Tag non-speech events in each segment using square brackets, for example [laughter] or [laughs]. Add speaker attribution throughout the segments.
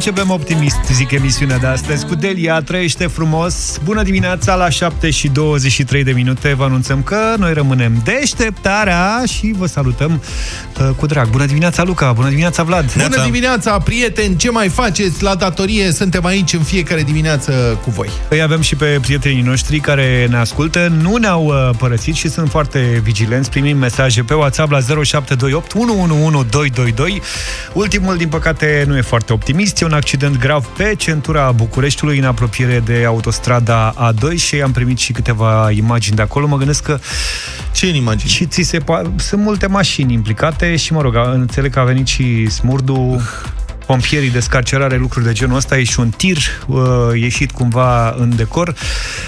Speaker 1: Începem optimist, zic emisiunea de astăzi, cu Delia, trăiește frumos. Bună dimineața, la 7 și 23 de minute vă anunțăm că noi rămânem deșteptarea și vă salutăm uh, cu drag. Bună dimineața, Luca, bună dimineața, Vlad.
Speaker 2: Bună dimineața, prieteni, ce mai faceți la datorie? Suntem aici în fiecare dimineață cu voi.
Speaker 1: Îi avem și pe prietenii noștri care ne ascultă, nu ne-au uh, părăsit și sunt foarte vigilenți. Primim mesaje pe WhatsApp la 0728 111222. Ultimul, din păcate, nu e foarte optimist. E un accident grav pe centura Bucureștiului, în apropiere de autostrada A2 și am primit și câteva imagini de acolo. Mă gândesc că...
Speaker 2: Ce în imagini?
Speaker 1: Și ți se pa... Sunt multe mașini implicate și, mă rog, înțeleg că a venit și smurdu pompierii de scarcerare, lucruri de genul ăsta, e și un tir uh, ieșit cumva în decor.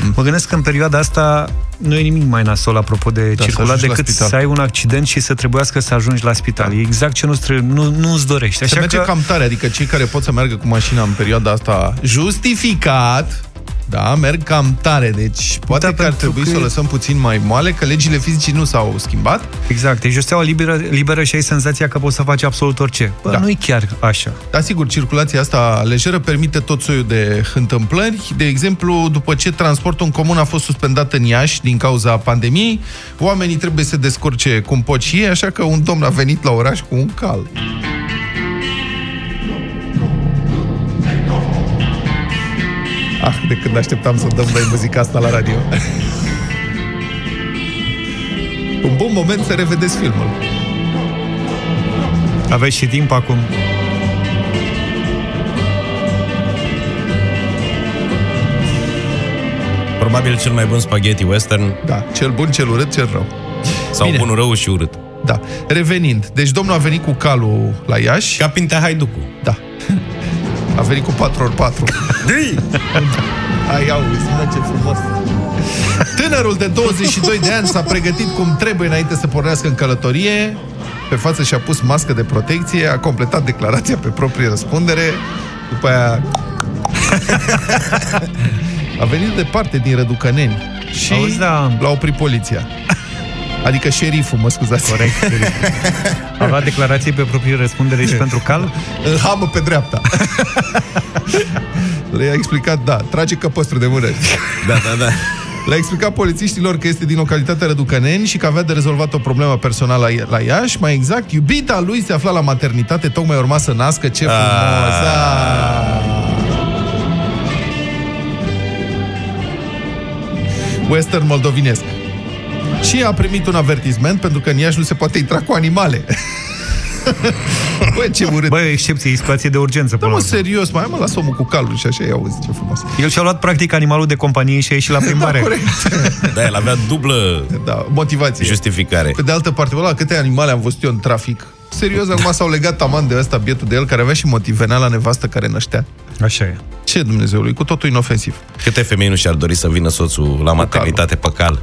Speaker 1: Mm. Mă gândesc că în perioada asta nu e nimic mai nasol apropo de da, circulat decât să ai un accident și să trebuiască să ajungi la spital. Da. E exact ce nu, nu, nu-ți dorești.
Speaker 2: Așa se merge că... cam tare, adică cei care pot să meargă cu mașina în perioada asta justificat, da, merg cam tare, deci poate da, că ar trebui că... să o lăsăm puțin mai moale, că legile fizice nu s-au schimbat.
Speaker 1: Exact, ești o steaua liberă, liberă și ai senzația că poți să faci absolut orice. Bă, da. nu e chiar așa.
Speaker 2: Da, sigur, circulația asta lejeră permite tot soiul de întâmplări. De exemplu, după ce transportul în comun a fost suspendat în Iași din cauza pandemiei, oamenii trebuie să se descurce cum pot și ei, așa că un domn a venit la oraș cu un cal. Ah, de când așteptam să dăm noi muzica asta la radio. Un bun moment să revedeți filmul.
Speaker 1: Aveți și timp acum.
Speaker 3: Probabil cel mai bun spaghetti western.
Speaker 2: Da, cel bun, cel urât, cel rău.
Speaker 3: Sau Bine. bunul rău și urât.
Speaker 2: Da. Revenind, deci domnul a venit cu calul la Iași.
Speaker 3: Ca Pintea Haiducu.
Speaker 2: Da. A venit cu 4x4. Ai auzi, mă, ce frumos. Tânărul de 22 de ani s-a pregătit cum trebuie înainte să pornească în călătorie. Pe față și-a pus mască de protecție, a completat declarația pe proprie răspundere. După aia... [laughs] a venit departe din Răducăneni și Auzi, da. l-a oprit poliția. Adică șeriful, mă scuzați.
Speaker 1: Corect. [laughs] Avea declarații pe proprie răspundere și pentru cal?
Speaker 2: Îl hamă pe dreapta. [laughs] Le-a explicat, da, trage căpăstru de mână.
Speaker 3: Da, da, da.
Speaker 2: Le-a explicat polițiștilor că este din localitatea Răducăneni și că avea de rezolvat o problemă personală la Iași. Mai exact, iubita lui se afla la maternitate, tocmai urma să nască. Ce frumos! Ah. Western moldovinesc. Și a primit un avertisment pentru că în Iași nu se poate intra cu animale. [laughs] Băi, ce urât.
Speaker 1: Băi, excepție, e situație de urgență.
Speaker 2: Da, mă, serios, mai mă las omul cu calul și așa, ia auzi, ce frumos.
Speaker 1: El și-a luat practic animalul de companie și a ieșit la [laughs] da, plimbare.
Speaker 2: da, corect.
Speaker 3: da, el avea dublă
Speaker 2: da, motivație.
Speaker 3: Justificare.
Speaker 2: Pe de altă parte, bă, la câte animale am văzut eu în trafic, serios, acum s-au legat taman de ăsta, bietul de el, care avea și motiv, venea la nevastă care năștea.
Speaker 1: Așa e.
Speaker 2: Ce Dumnezeului, cu totul inofensiv.
Speaker 3: Câte femei nu și-ar dori să vină soțul la maternitate pe cal?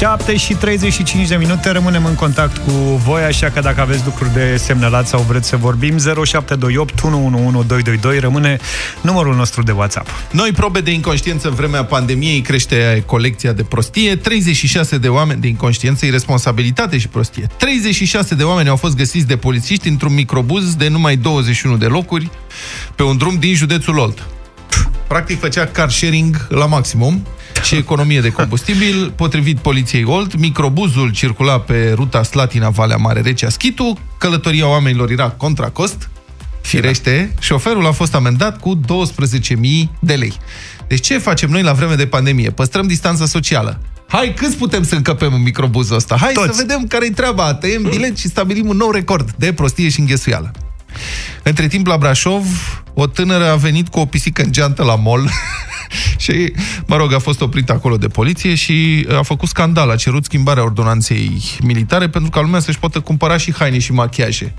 Speaker 1: 7 și 35 de minute rămânem în contact cu voi, așa că dacă aveți lucruri de semnalat sau vreți să vorbim, 0728 111222 rămâne numărul nostru de WhatsApp.
Speaker 2: Noi probe de inconștiență în vremea pandemiei crește colecția de prostie, 36 de oameni de inconștiență, irresponsabilitate și prostie. 36 de oameni au fost găsiți de polițiști într-un microbuz de numai 21 de locuri pe un drum din județul Olt. Practic făcea car sharing la maximum și economie de combustibil. Potrivit poliției Olt, microbuzul circula pe ruta Slatina-Valea Mare Recea Schitu, călătoria oamenilor era contra cost, firește, șoferul a fost amendat cu 12.000 de lei. Deci ce facem noi la vreme de pandemie? Păstrăm distanța socială. Hai, câți putem să încăpem în microbuzul ăsta? Hai Toți. să vedem care-i treaba. Tăiem bilet și stabilim un nou record de prostie și înghesuială. Între timp, la Brașov, o tânără a venit cu o pisică în geantă la mol [laughs] și, mă rog, a fost oprită acolo de poliție și a făcut scandal, a cerut schimbarea ordonanței militare pentru ca lumea să-și poată cumpăra și haine și machiaje.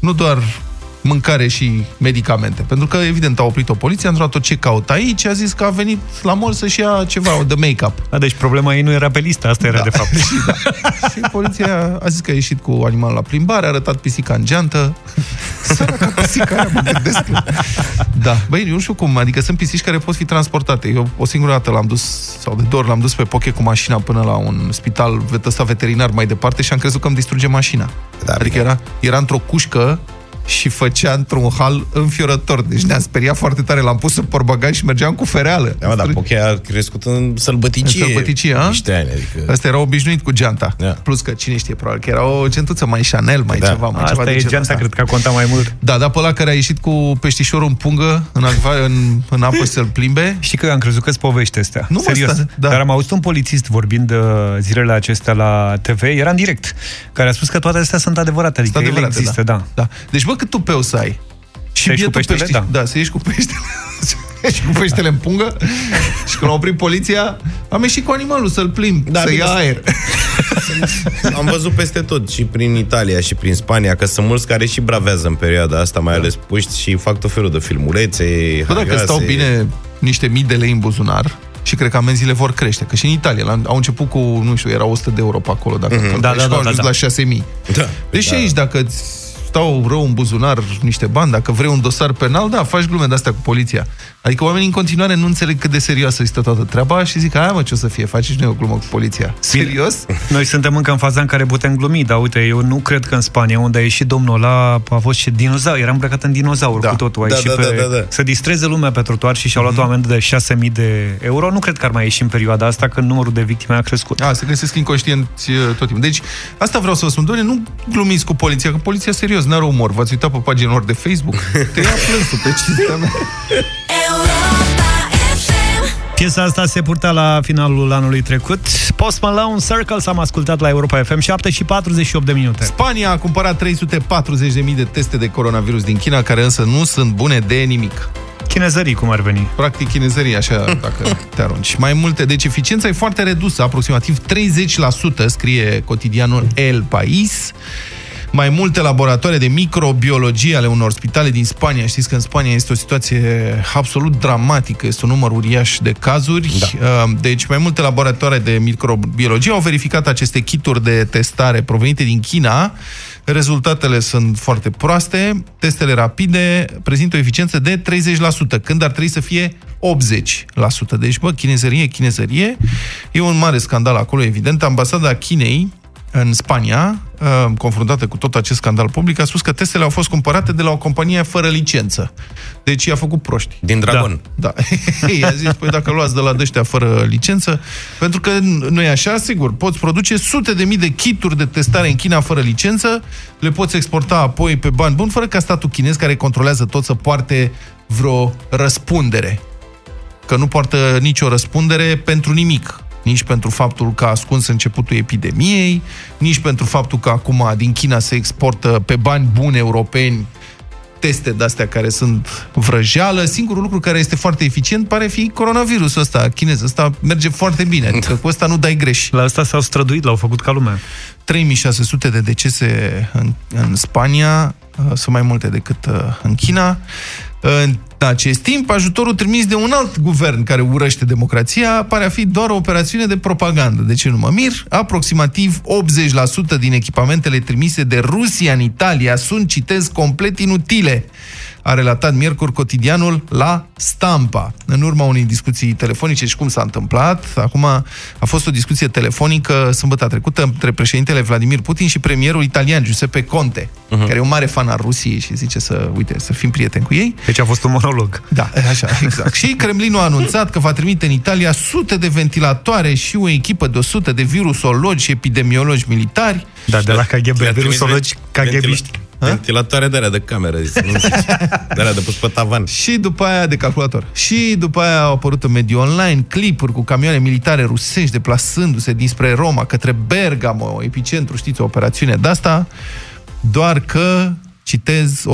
Speaker 2: Nu doar mâncare și medicamente. Pentru că, evident, a oprit-o poliția, a întrebat ce caut aici, a zis că a venit la mall să-și ia ceva de make-up.
Speaker 1: A, deci problema ei nu era pe listă, asta era
Speaker 2: da.
Speaker 1: de fapt. [laughs]
Speaker 2: și, da. și poliția a zis că a ieșit cu animalul la plimbare, a arătat pisica în geantă. Săraca pisică aia, mă gândesc. Da, băi, eu nu știu cum, adică sunt pisici care pot fi transportate. Eu o singură dată l-am dus, sau de două ori l-am dus pe poche cu mașina până la un spital ăsta veterinar mai departe și am crezut că îmi distruge mașina. Da, adică era, era într-o cușcă și făcea într-un hal înfiorător. Deci ne-a speriat foarte tare. L-am pus în porbagaj și mergeam cu fereală.
Speaker 3: Da, dar Poche a crescut în sălbăticie.
Speaker 2: În sălbăticie, a?
Speaker 3: Niște ani, adică...
Speaker 2: Asta era obișnuit cu geanta.
Speaker 3: Da.
Speaker 2: Plus că cine știe, probabil că era o gentuță mai Chanel, mai
Speaker 3: Da.
Speaker 2: ceva, mai
Speaker 1: Asta
Speaker 2: ceva
Speaker 1: e
Speaker 2: de genul
Speaker 1: geanta,
Speaker 2: ăsta.
Speaker 1: cred că a contat mai mult.
Speaker 2: Da, dar pe ăla care a ieșit cu peștișorul în pungă în, acva, în, în apă să-l plimbe,
Speaker 1: Știi că eu am crezut că-ți povești astea.
Speaker 2: Nu, mă,
Speaker 1: Serios.
Speaker 2: stai, da.
Speaker 1: Dar am auzit un polițist vorbind uh, zilele acestea la TV, era în direct, care a spus că toate astea sunt adevărate, adică
Speaker 2: Sunt
Speaker 1: ele
Speaker 2: adevărate,
Speaker 1: există, da.
Speaker 2: da. Deci, bă, cât tupeu să ai. Și
Speaker 1: Să ieși cu
Speaker 2: bietul
Speaker 1: peștele?
Speaker 2: pești-
Speaker 1: Da.
Speaker 2: da, să ieși cu peștele. [laughs] Să ieși cu peștele în pungă și când a oprit poliția, am ieșit cu animalul să-l plimb,
Speaker 3: Da,
Speaker 2: să
Speaker 3: bine,
Speaker 2: ia
Speaker 3: să-
Speaker 2: aer. [laughs]
Speaker 3: Am văzut peste tot, și prin Italia, și prin Spania, că sunt mulți care și bravează în perioada asta, mai ales puști, și fac tot felul de filmulețe,
Speaker 2: Bă, dacă
Speaker 3: hagase.
Speaker 2: stau bine niște mii de lei în buzunar, și cred că amenziile vor crește. Că și în Italia la- au început cu, nu știu, era 100 de euro pe acolo, dacă mm-hmm.
Speaker 1: Da, da,
Speaker 2: și
Speaker 1: da,
Speaker 2: au
Speaker 1: da,
Speaker 2: ajuns
Speaker 1: da.
Speaker 2: la 6000.
Speaker 3: Da.
Speaker 2: Deci și
Speaker 3: Da.
Speaker 2: aici, dacă îți stau rău în buzunar niște bani, dacă vrei un dosar penal, da, faci glume de astea cu poliția. Adică oamenii în continuare nu înțeleg cât de serioasă este toată treaba și zic, aia mă, ce o să fie, faci și noi o glumă cu poliția. Serios? [laughs]
Speaker 1: Noi suntem încă în faza în care putem glumi, dar uite, eu nu cred că în Spania, unde a ieșit domnul ăla, a fost și dinozaur, era îmbrăcat în dinozaur
Speaker 2: Da.
Speaker 1: cu totul. A
Speaker 3: Da,
Speaker 1: ieșit
Speaker 3: da,
Speaker 1: pe,
Speaker 3: da, da, da.
Speaker 1: să distreze lumea pe trotuar și și-au luat o amendă de 6.000 de euro. Nu cred că ar mai ieși în perioada asta, când numărul de victime a crescut.
Speaker 2: A, se găsesc inconștienți uh, tot timpul. Deci, asta vreau să vă spun, doamne, nu glumiți cu poliția, că poliția serios, n-are umor. V-ați uitat pe pagina lor de Facebook? [laughs] Te ia plânsul pe cinstea [laughs] mea.
Speaker 1: Piesa asta se purta la finalul anului trecut. Post Malone, Circles, am ascultat la Europa FM 7 și 48 de minute.
Speaker 2: Spania a cumpărat 340.000 de teste de coronavirus din China, care însă nu sunt bune de nimic.
Speaker 1: Chinezării, cum ar veni.
Speaker 2: Practic chinezărie, așa, [laughs] dacă te arunci. Mai multe, deci eficiența e foarte redusă, aproximativ 30%, scrie cotidianul El País. Mai multe laboratoare de microbiologie ale unor spitale din Spania. Știți că în Spania este o situație absolut dramatică, este un număr uriaș de cazuri. Da. Deci mai multe laboratoare de microbiologie au verificat aceste kituri de testare provenite din China. Rezultatele sunt foarte proaste. Testele rapide prezintă o eficiență de 30%, când ar trebui să fie 80%. Deci, bă, chinezărie, chinezărie. E un mare scandal acolo, evident. Ambasada Chinei în Spania, uh, confruntată cu tot acest scandal public, a spus că testele au fost cumpărate de la o companie fără licență. Deci i-a făcut proști.
Speaker 3: Din Dragon.
Speaker 2: Da. [laughs] I-a zis, păi dacă luați de la dăștia fără licență, pentru că nu e așa, sigur, poți produce sute de mii de kituri de testare în China fără licență, le poți exporta apoi pe bani buni, fără ca statul chinez care controlează tot să poarte vreo răspundere. Că nu poartă nicio răspundere pentru nimic. Nici pentru faptul că a ascuns începutul epidemiei, nici pentru faptul că acum din China se exportă pe bani buni europeni teste de-astea care sunt vrăjeală. Singurul lucru care este foarte eficient pare fi coronavirusul ăsta chinez. Ăsta merge foarte bine, adică cu ăsta nu dai greș.
Speaker 1: La asta s-au străduit, l-au făcut ca lumea.
Speaker 2: 3600 de decese în, în Spania, uh, sunt mai multe decât uh, în China. În acest timp, ajutorul trimis de un alt guvern care urăște democrația pare a fi doar o operațiune de propagandă. De ce nu mă mir? Aproximativ 80% din echipamentele trimise de Rusia în Italia sunt, citez, complet inutile a relatat miercuri cotidianul la Stampa. În urma unei discuții telefonice și cum s-a întâmplat, acum a fost o discuție telefonică sâmbătă trecută între președintele Vladimir Putin și premierul italian Giuseppe Conte, uh-huh. care e un mare fan al Rusiei și zice să, uite, să fim prieteni cu ei.
Speaker 1: Deci a fost un monolog.
Speaker 2: Da, așa, exact. și Kremlinul a anunțat că va trimite în Italia sute de ventilatoare și o echipă de 100 de virusologi și epidemiologi militari.
Speaker 1: Da, de la KGB,
Speaker 3: Le-a trimis
Speaker 1: virusologi KGBiști.
Speaker 3: Ventilatoare de alea de cameră, zice, nu zice. [laughs] De alea de pus pe tavan.
Speaker 2: Și după aia de calculator. Și după aia au apărut în mediul online clipuri cu camioane militare rusești deplasându-se dinspre Roma către Bergamo, epicentru, știți, o operațiune de asta, doar că citez,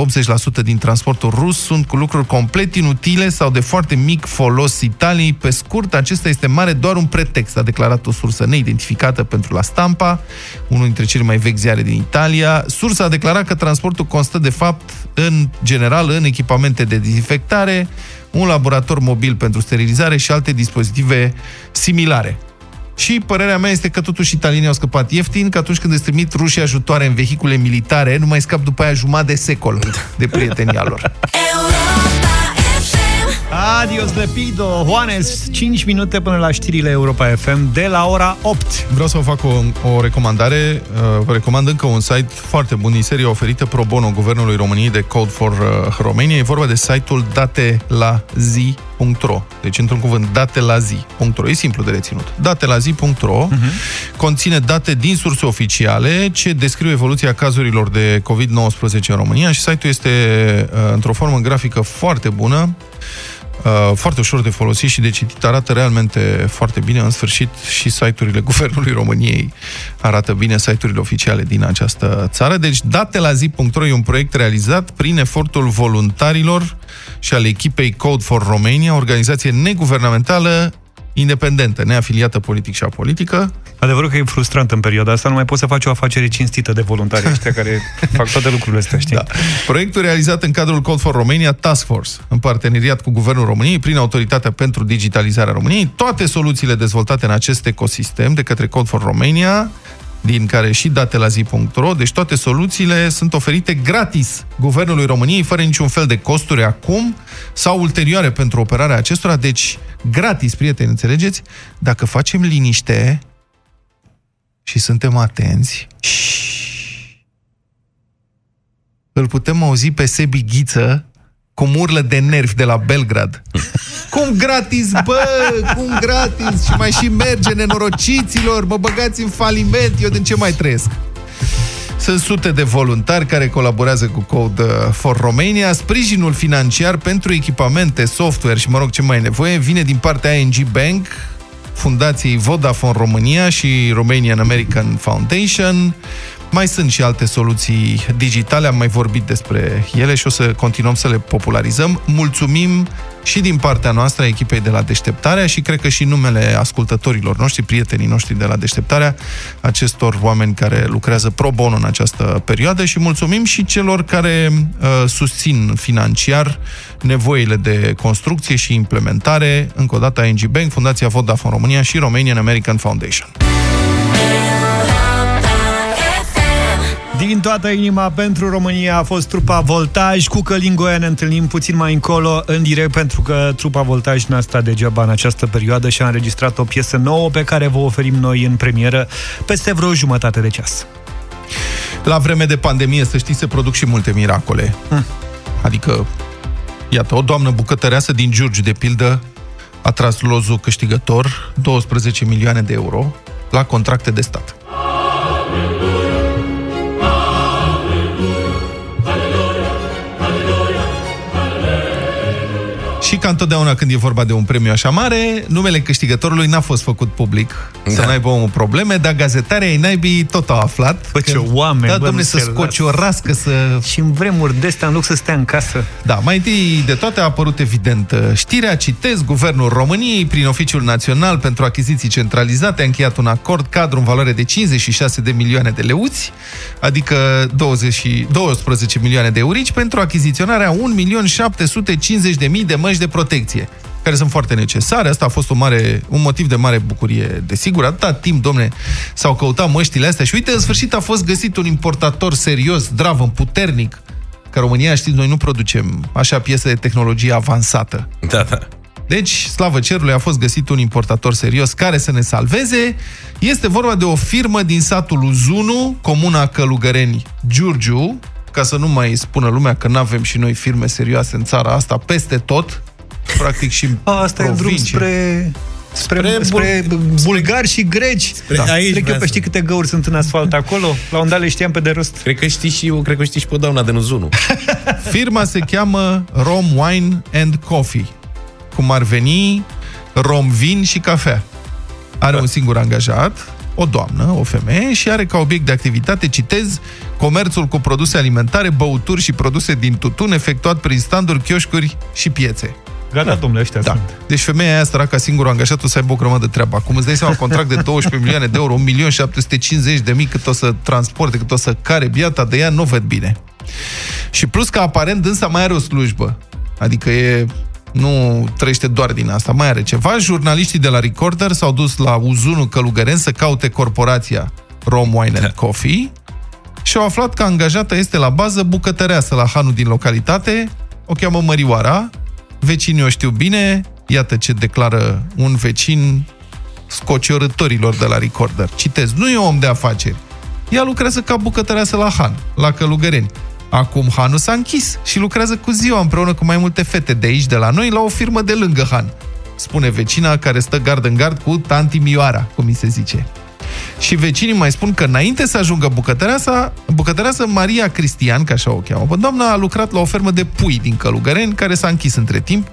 Speaker 2: 80% din transportul rus sunt cu lucruri complet inutile sau de foarte mic folos Italiei. Pe scurt, acesta este mare doar un pretext, a declarat o sursă neidentificată pentru la Stampa, unul dintre cele mai vechi ziare din Italia. Sursa a declarat că transportul constă de fapt în general în echipamente de dezinfectare, un laborator mobil pentru sterilizare și alte dispozitive similare. Și părerea mea este că totuși italienii au scăpat ieftin, că atunci când îți trimit rușii ajutoare în vehicule militare, nu mai scap după aia jumătate de secol de prietenia lor.
Speaker 1: Adios Lepido, Juanes, 5 minute până la știrile Europa FM de la ora 8.
Speaker 2: Vreau să vă fac o, o recomandare. Uh, vă recomand încă un site foarte bun din serie oferită pro bono Guvernului României de Code for uh, Romania. E vorba de site-ul datelazi.ro. Deci, într-un cuvânt, datelazi.ro. E simplu de reținut. datelazi.ro uh-huh. conține date din surse oficiale ce descriu evoluția cazurilor de COVID-19 în România și site-ul este uh, într-o formă grafică foarte bună Uh, foarte ușor de folosit și de citit, arată realmente foarte bine. În sfârșit, și site-urile [laughs] Guvernului României arată bine site-urile oficiale din această țară. Deci, date la zi.ro e un proiect realizat prin efortul voluntarilor și al echipei Code for Romania, organizație neguvernamentală independentă, neafiliată politic și apolitică.
Speaker 1: Adevărul că e frustrant în perioada asta, nu mai poți să faci o afacere cinstită de voluntari ăștia care [laughs] fac toate lucrurile astea, știi? Da.
Speaker 2: Proiectul realizat în cadrul Code for Romania Task Force, în parteneriat cu Guvernul României, prin Autoritatea pentru Digitalizarea României, toate soluțiile dezvoltate în acest ecosistem de către Code for Romania din care și date la zi.ro, deci toate soluțiile sunt oferite gratis Guvernului României, fără niciun fel de costuri acum sau ulterioare pentru operarea acestora, deci gratis, prieteni, înțelegeți? Dacă facem liniște și suntem atenți, îl putem auzi pe Sebi Ghiță cum urlă de nervi de la Belgrad. [laughs] cum gratis, bă, cum gratis și mai și merge nenorociților, mă băgați în faliment, eu din ce mai trăiesc? Sunt sute de voluntari care colaborează cu Code for Romania. Sprijinul financiar pentru echipamente, software și, mă rog, ce mai e nevoie, vine din partea ING Bank, Fundației Vodafone România și Romanian American Foundation. Mai sunt și alte soluții digitale, am mai vorbit despre ele și o să continuăm să le popularizăm. Mulțumim și din partea noastră a echipei de la Deșteptarea și cred că și numele ascultătorilor noștri, prietenii noștri de la Deșteptarea, acestor oameni care lucrează pro bono în această perioadă și mulțumim și celor care uh, susțin financiar nevoile de construcție și implementare, încă o dată ING Bank, Fundația Vodafone România și Romanian American Foundation.
Speaker 1: Din toată inima pentru România a fost trupa Voltaj. Cu Călin Goia ne întâlnim puțin mai încolo în direct pentru că trupa Voltaj n-a stat degeaba în această perioadă și a înregistrat o piesă nouă pe care vă oferim noi în premieră peste vreo jumătate de ceas.
Speaker 2: La vreme de pandemie, să știți, se produc și multe miracole. Hm. Adică, iată, o doamnă bucătăreasă din Giurgiu, de pildă, a tras lozul câștigător 12 milioane de euro la contracte de stat. Ca întotdeauna când e vorba de un premiu așa mare, numele câștigătorului n-a fost făcut public, da. să n-aibă omul probleme, dar gazetarea ei naibii tot au aflat.
Speaker 1: Bă, ce oameni,
Speaker 2: Da, domne, să scoci o rască, să...
Speaker 1: Și în vremuri de astea, în loc să stea în casă.
Speaker 2: Da, mai întâi de toate a apărut evident știrea, citez, Guvernul României, prin Oficiul Național pentru Achiziții Centralizate, a încheiat un acord cadru în valoare de 56 de milioane de leuți, adică 20, 12 milioane de eurici, pentru achiziționarea 1.750.000 de măști măști de protecție, care sunt foarte necesare. Asta a fost un, mare, un motiv de mare bucurie, desigur. Atâta timp, domne, s-au căutat măștile astea și uite, în sfârșit a fost găsit un importator serios, dravă, puternic, că România, știți, noi nu producem așa piese de tehnologie avansată.
Speaker 3: Da, da.
Speaker 2: Deci, slavă cerului, a fost găsit un importator serios care să ne salveze. Este vorba de o firmă din satul Uzunu, comuna Călugăreni, Giurgiu, ca să nu mai spună lumea că nu avem și noi firme serioase în țara asta, peste tot, practic și
Speaker 1: A, Asta e drum spre... Spre, spre, spre bulgari și greci. Spre, da. aici cred că eu pe știi câte găuri sunt în asfalt acolo? La unde le știam pe de rost.
Speaker 3: Cred că știi și eu, cred că știi și pe doamna de Nuzunu. [laughs]
Speaker 2: Firma se cheamă Rom Wine and Coffee. Cum ar veni rom, vin și cafea. Are da. un singur angajat, o doamnă, o femeie, și are ca obiect de activitate, citez, comerțul cu produse alimentare, băuturi și produse din tutun efectuat prin standuri, chioșcuri și piețe.
Speaker 1: Gata, da. domnule, ăștia
Speaker 2: da. sunt. Deci femeia aia săracă singură angajată să aibă o grămadă de treabă. Acum îți dai seama, contract de [laughs] 12 milioane de euro, 1.750 de mii cât o să transporte, cât o să care biata de ea, nu văd bine. Și plus că aparent dânsa mai are o slujbă. Adică e Nu trăiește doar din asta, mai are ceva. Jurnaliștii de la Recorder s-au dus la Uzunul Călugăren să caute corporația Rom Wine and [laughs] Coffee și au aflat că angajata este la bază bucătăreasă la hanul din localitate, o cheamă Mărioara, vecinii o știu bine, iată ce declară un vecin scociorătorilor de la Recorder. Citez, nu e om de afaceri. Ea lucrează ca bucătăreasă la Han, la Călugăreni. Acum Hanul s-a închis și lucrează cu ziua împreună cu mai multe fete de aici, de la noi, la o firmă de lângă Han. Spune vecina care stă gard în gard cu tanti Mioara, cum mi se zice. Și vecinii mai spun că înainte să ajungă bucătăreasa, bucătăreasa Maria Cristian, că așa o cheamă, doamna a lucrat la o fermă de pui din Călugăreni, care s-a închis între timp.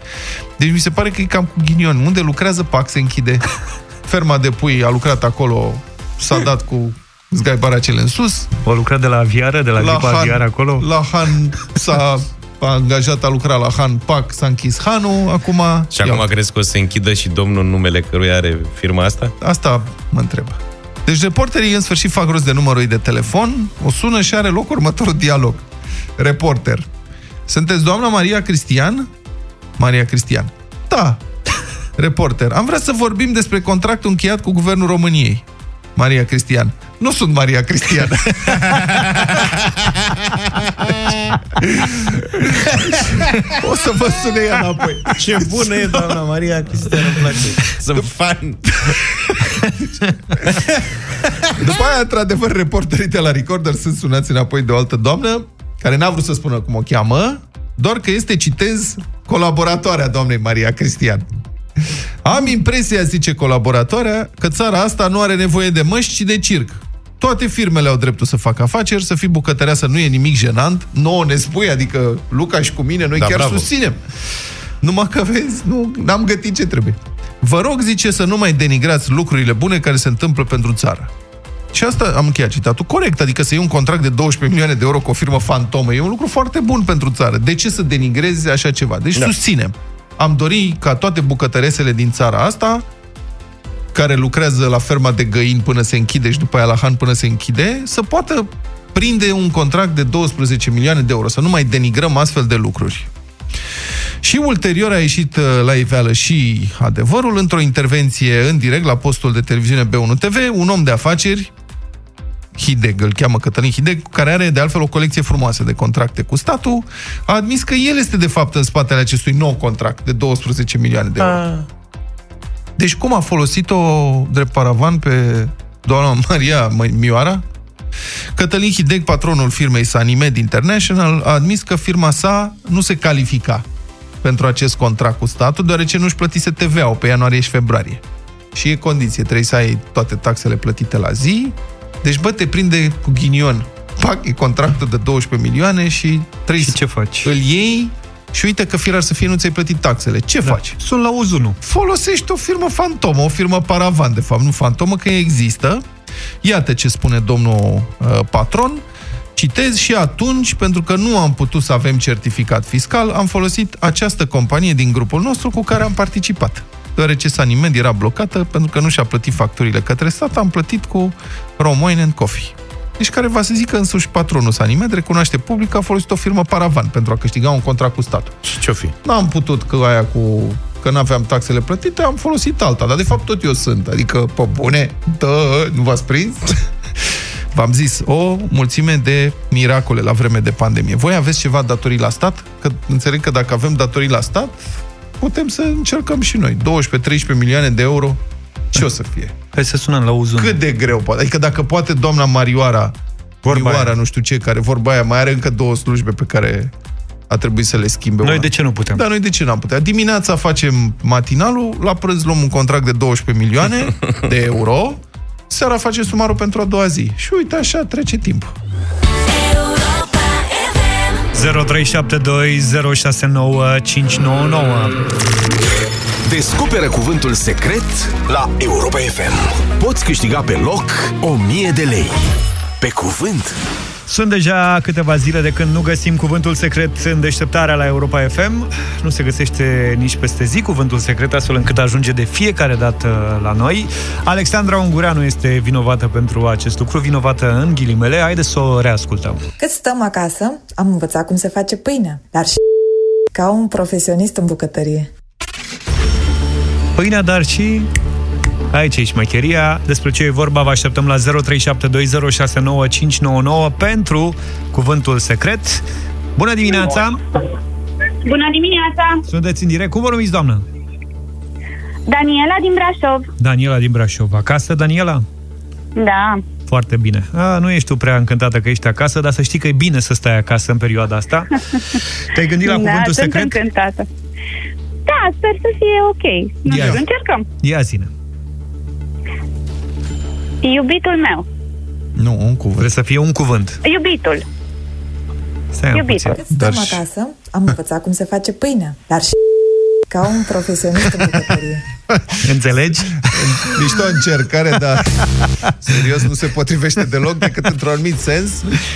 Speaker 2: Deci mi se pare că e cam cu ghinion. Unde lucrează, pac, se închide. [laughs] Ferma de pui a lucrat acolo, s-a dat cu zgaibaracele în sus.
Speaker 1: O lucrat de la aviară, de la, la Han, aviară acolo?
Speaker 2: La Han s-a angajat a lucra la Han Pac, s-a închis Hanul, acum...
Speaker 3: Și acum crezi că o să se închidă și domnul numele căruia are firma asta?
Speaker 2: Asta mă întreb. Deci reporterii în sfârșit fac rost de numărul de telefon, o sună și are loc următorul dialog. Reporter. Sunteți doamna Maria Cristian? Maria Cristian. Da. Reporter. Am vrea să vorbim despre contractul încheiat cu Guvernul României. Maria Cristian. Nu sunt Maria Cristian. [laughs] o să vă sune ea înapoi.
Speaker 3: Ce bună e doamna Maria Cristian, îmi place. Sunt fan. [laughs]
Speaker 2: După aia, într-adevăr, reporterii de la Recorder sunt sunați înapoi de o altă doamnă, care n-a vrut să spună cum o cheamă, doar că este, citez, colaboratoarea doamnei Maria Cristian. Am impresia, zice colaboratoarea, că țara asta nu are nevoie de măști, ci de circ. Toate firmele au dreptul să facă afaceri, să fii bucătăreasă nu e nimic jenant. Nouă ne spui, adică Luca și cu mine, noi da, chiar bravo. susținem. Numai că vezi, nu am gătit ce trebuie. Vă rog, zice, să nu mai denigrați lucrurile bune care se întâmplă pentru țară. Și asta am încheiat citatul corect, adică să iei un contract de 12 milioane de euro cu o firmă fantomă, e un lucru foarte bun pentru țară. De ce să denigrezi așa ceva? Deci da. susținem. Am dori ca toate bucătăresele din țara asta care lucrează la ferma de găini până se închide și după aia la Han până se închide, să poată prinde un contract de 12 milioane de euro, să nu mai denigrăm astfel de lucruri. Și ulterior a ieșit uh, la iveală și adevărul într-o intervenție în direct la postul de televiziune B1 TV, un om de afaceri, Hideg, îl cheamă Cătălin Hideg, care are de altfel o colecție frumoasă de contracte cu statul, a admis că el este de fapt în spatele acestui nou contract de 12 milioane de euro. A. Ah. Deci cum a folosit-o drept paravan pe doamna Maria Mioara? Cătălin Hideg, patronul firmei Sanimed International, a admis că firma sa nu se califica pentru acest contract cu statul, deoarece nu-și plătise TVA-ul pe ianuarie și februarie. Și e condiție, trebuie să ai toate taxele plătite la zi. Deci, bă, te prinde cu ghinion. Pac, e contractul de 12 milioane și trebuie
Speaker 1: și ce faci?
Speaker 2: îl iei și uite că firar să fie nu ți-ai plătit taxele. Ce da. faci?
Speaker 1: Sunt la uzunul.
Speaker 2: Folosești o firmă fantomă, o firmă paravan, de fapt, nu fantomă, că există. Iată ce spune domnul uh, patron. Citez și atunci, pentru că nu am putut să avem certificat fiscal, am folosit această companie din grupul nostru cu care am participat. Deoarece Sanimed era blocată pentru că nu și-a plătit facturile către stat, am plătit cu Romoine and Coffee. Deci care va să zică însuși patronul Sanimed recunoaște public că a folosit o firmă paravan pentru a câștiga un contract cu statul.
Speaker 3: Și ce-o fi?
Speaker 2: N-am putut că aia cu că nu aveam taxele plătite, am folosit alta. Dar de fapt tot eu sunt. Adică, pe bune, dă, nu v-ați prins? [laughs] V-am zis, o mulțime de miracole la vreme de pandemie. Voi aveți ceva datorii la stat? Că înțeleg că dacă avem datorii la stat, putem să încercăm și noi. 12-13 milioane de euro ce o să fie?
Speaker 1: Hai să sunăm la uzun.
Speaker 2: Cât de greu poate? Adică dacă poate doamna Marioara, vorba Marioara, aia. nu știu ce, care vorba aia, mai are încă două slujbe pe care a trebuit să le schimbe.
Speaker 1: Noi una. de ce nu putem?
Speaker 2: Da, noi de ce n-am putea? Dimineața facem matinalul, la prânz luăm un contract de 12 milioane [laughs] de euro, seara face sumarul pentru a doua zi. Și uite, așa trece timpul.
Speaker 1: 0372069599
Speaker 4: Descoperă cuvântul secret la Europa FM. Poți câștiga pe loc 1000 de lei. Pe cuvânt!
Speaker 1: Sunt deja câteva zile de când nu găsim cuvântul secret în deșteptarea la Europa FM. Nu se găsește nici peste zi cuvântul secret, astfel încât ajunge de fiecare dată la noi. Alexandra Ungureanu este vinovată pentru acest lucru, vinovată în ghilimele. Haideți să o reascultăm.
Speaker 5: Cât stăm acasă, am învățat cum se face pâine, dar și ca un profesionist în bucătărie.
Speaker 1: Pâinea, dar și Aici e șmecheria. Despre ce e vorba vă așteptăm la 0372069599 pentru cuvântul secret. Bună dimineața!
Speaker 6: Bună dimineața!
Speaker 1: Sunteți în direct. Cum vă numiți, doamnă?
Speaker 6: Daniela din Brașov.
Speaker 1: Daniela din Brașov. Acasă, Daniela?
Speaker 6: Da.
Speaker 1: Foarte bine. A, nu ești tu prea încântată că ești acasă, dar să știi că e bine să stai acasă în perioada asta. [laughs] Te-ai gândit la
Speaker 6: da,
Speaker 1: cuvântul
Speaker 6: sunt
Speaker 1: secret?
Speaker 6: încântată. Da, sper să fie ok. Nu
Speaker 1: Ia.
Speaker 6: știu, încercăm.
Speaker 1: Ia zine.
Speaker 6: Iubitul meu.
Speaker 2: Nu, un cuvânt.
Speaker 1: Vrei să fie un cuvânt.
Speaker 6: Iubitul.
Speaker 1: Stai un
Speaker 6: Iubitul.
Speaker 1: puțin.
Speaker 5: Cât
Speaker 2: Dar
Speaker 5: stăm
Speaker 2: și-
Speaker 5: acasă, am învățat cum se face pâinea, dar și ca un profesionist în bucătărie. [laughs]
Speaker 1: Înțelegi?
Speaker 2: Mișto încercare, dar serios nu se potrivește deloc decât într-un anumit sens.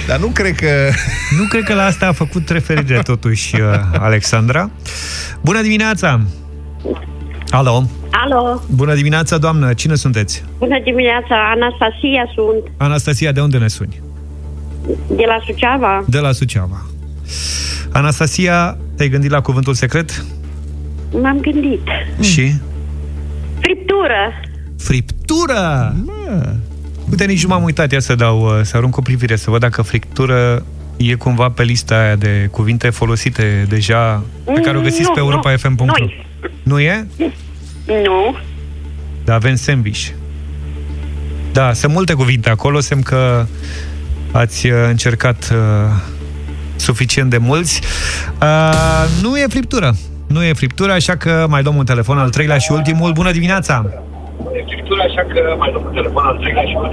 Speaker 2: Dar nu cred că...
Speaker 1: Nu cred că la asta a făcut referire totuși uh, Alexandra. Bună dimineața! Alo!
Speaker 7: Alo,
Speaker 1: Bună dimineața, doamnă! Cine sunteți?
Speaker 7: bună dimineața, Anastasia sunt,
Speaker 1: Anastasia, de unde ne suni?
Speaker 7: de la Suceava.
Speaker 1: De la Suceava. Anastasia, te-ai gândit la cuvântul secret?
Speaker 7: M-am gândit.
Speaker 1: Și?
Speaker 7: Friptură.
Speaker 1: Friptură! Uite, nici nu m-am uitat, ia să dau, uh, să arunc o privire, să văd dacă friptură e cumva pe lista aia de cuvinte folosite deja, pe care o găsiți
Speaker 7: Nu,
Speaker 1: pe
Speaker 7: nu,
Speaker 1: europafm.ro.
Speaker 7: nu-i.
Speaker 1: Nu e?
Speaker 7: Nu.
Speaker 1: Da, avem sandwich. Da, sunt multe cuvinte acolo, semn că ați uh, încercat uh, suficient de mulți. Uh, nu e friptură. Nu e friptură, așa că mai luăm un telefon al treilea și ultimul. Bună dimineața!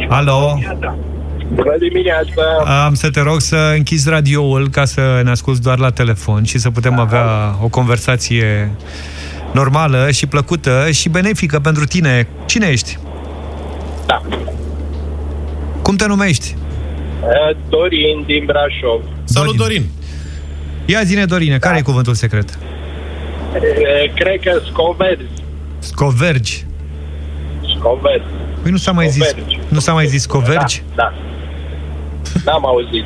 Speaker 1: Alo!
Speaker 8: Bună dimineața!
Speaker 1: Am să te rog să închizi radioul ca să ne asculti doar la telefon și să putem avea o conversație normală și plăcută și benefică pentru tine. Cine ești?
Speaker 8: Da.
Speaker 1: Cum te numești?
Speaker 8: Uh, Dorin din Brașov.
Speaker 3: Salut,
Speaker 1: Dorin.
Speaker 3: Dorin!
Speaker 1: Ia zine, Dorine, care e cuvântul secret?
Speaker 8: Uh, Cred că scoverzi.
Speaker 1: Scovergi.
Speaker 8: Scoverzi.
Speaker 1: Păi nu s-a mai zis,
Speaker 8: Scovergi.
Speaker 1: nu s-a mai zis scovergi?
Speaker 8: Da. da. N-am auzit.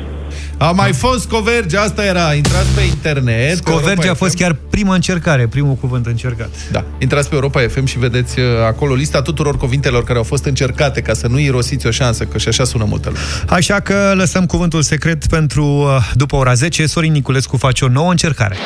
Speaker 2: A mai fost Coverge, asta era. Intrați pe internet. pe
Speaker 1: Scovergi
Speaker 2: Europa
Speaker 1: a fost
Speaker 2: FM.
Speaker 1: chiar prima încercare, primul cuvânt încercat.
Speaker 2: Da, intrați pe Europa FM și vedeți uh, acolo lista tuturor cuvintelor care au fost încercate ca să nu irosiți o șansă, că și așa sună multă lume.
Speaker 1: Așa că lăsăm cuvântul secret pentru uh, după ora 10. Sorin Niculescu face o nouă încercare.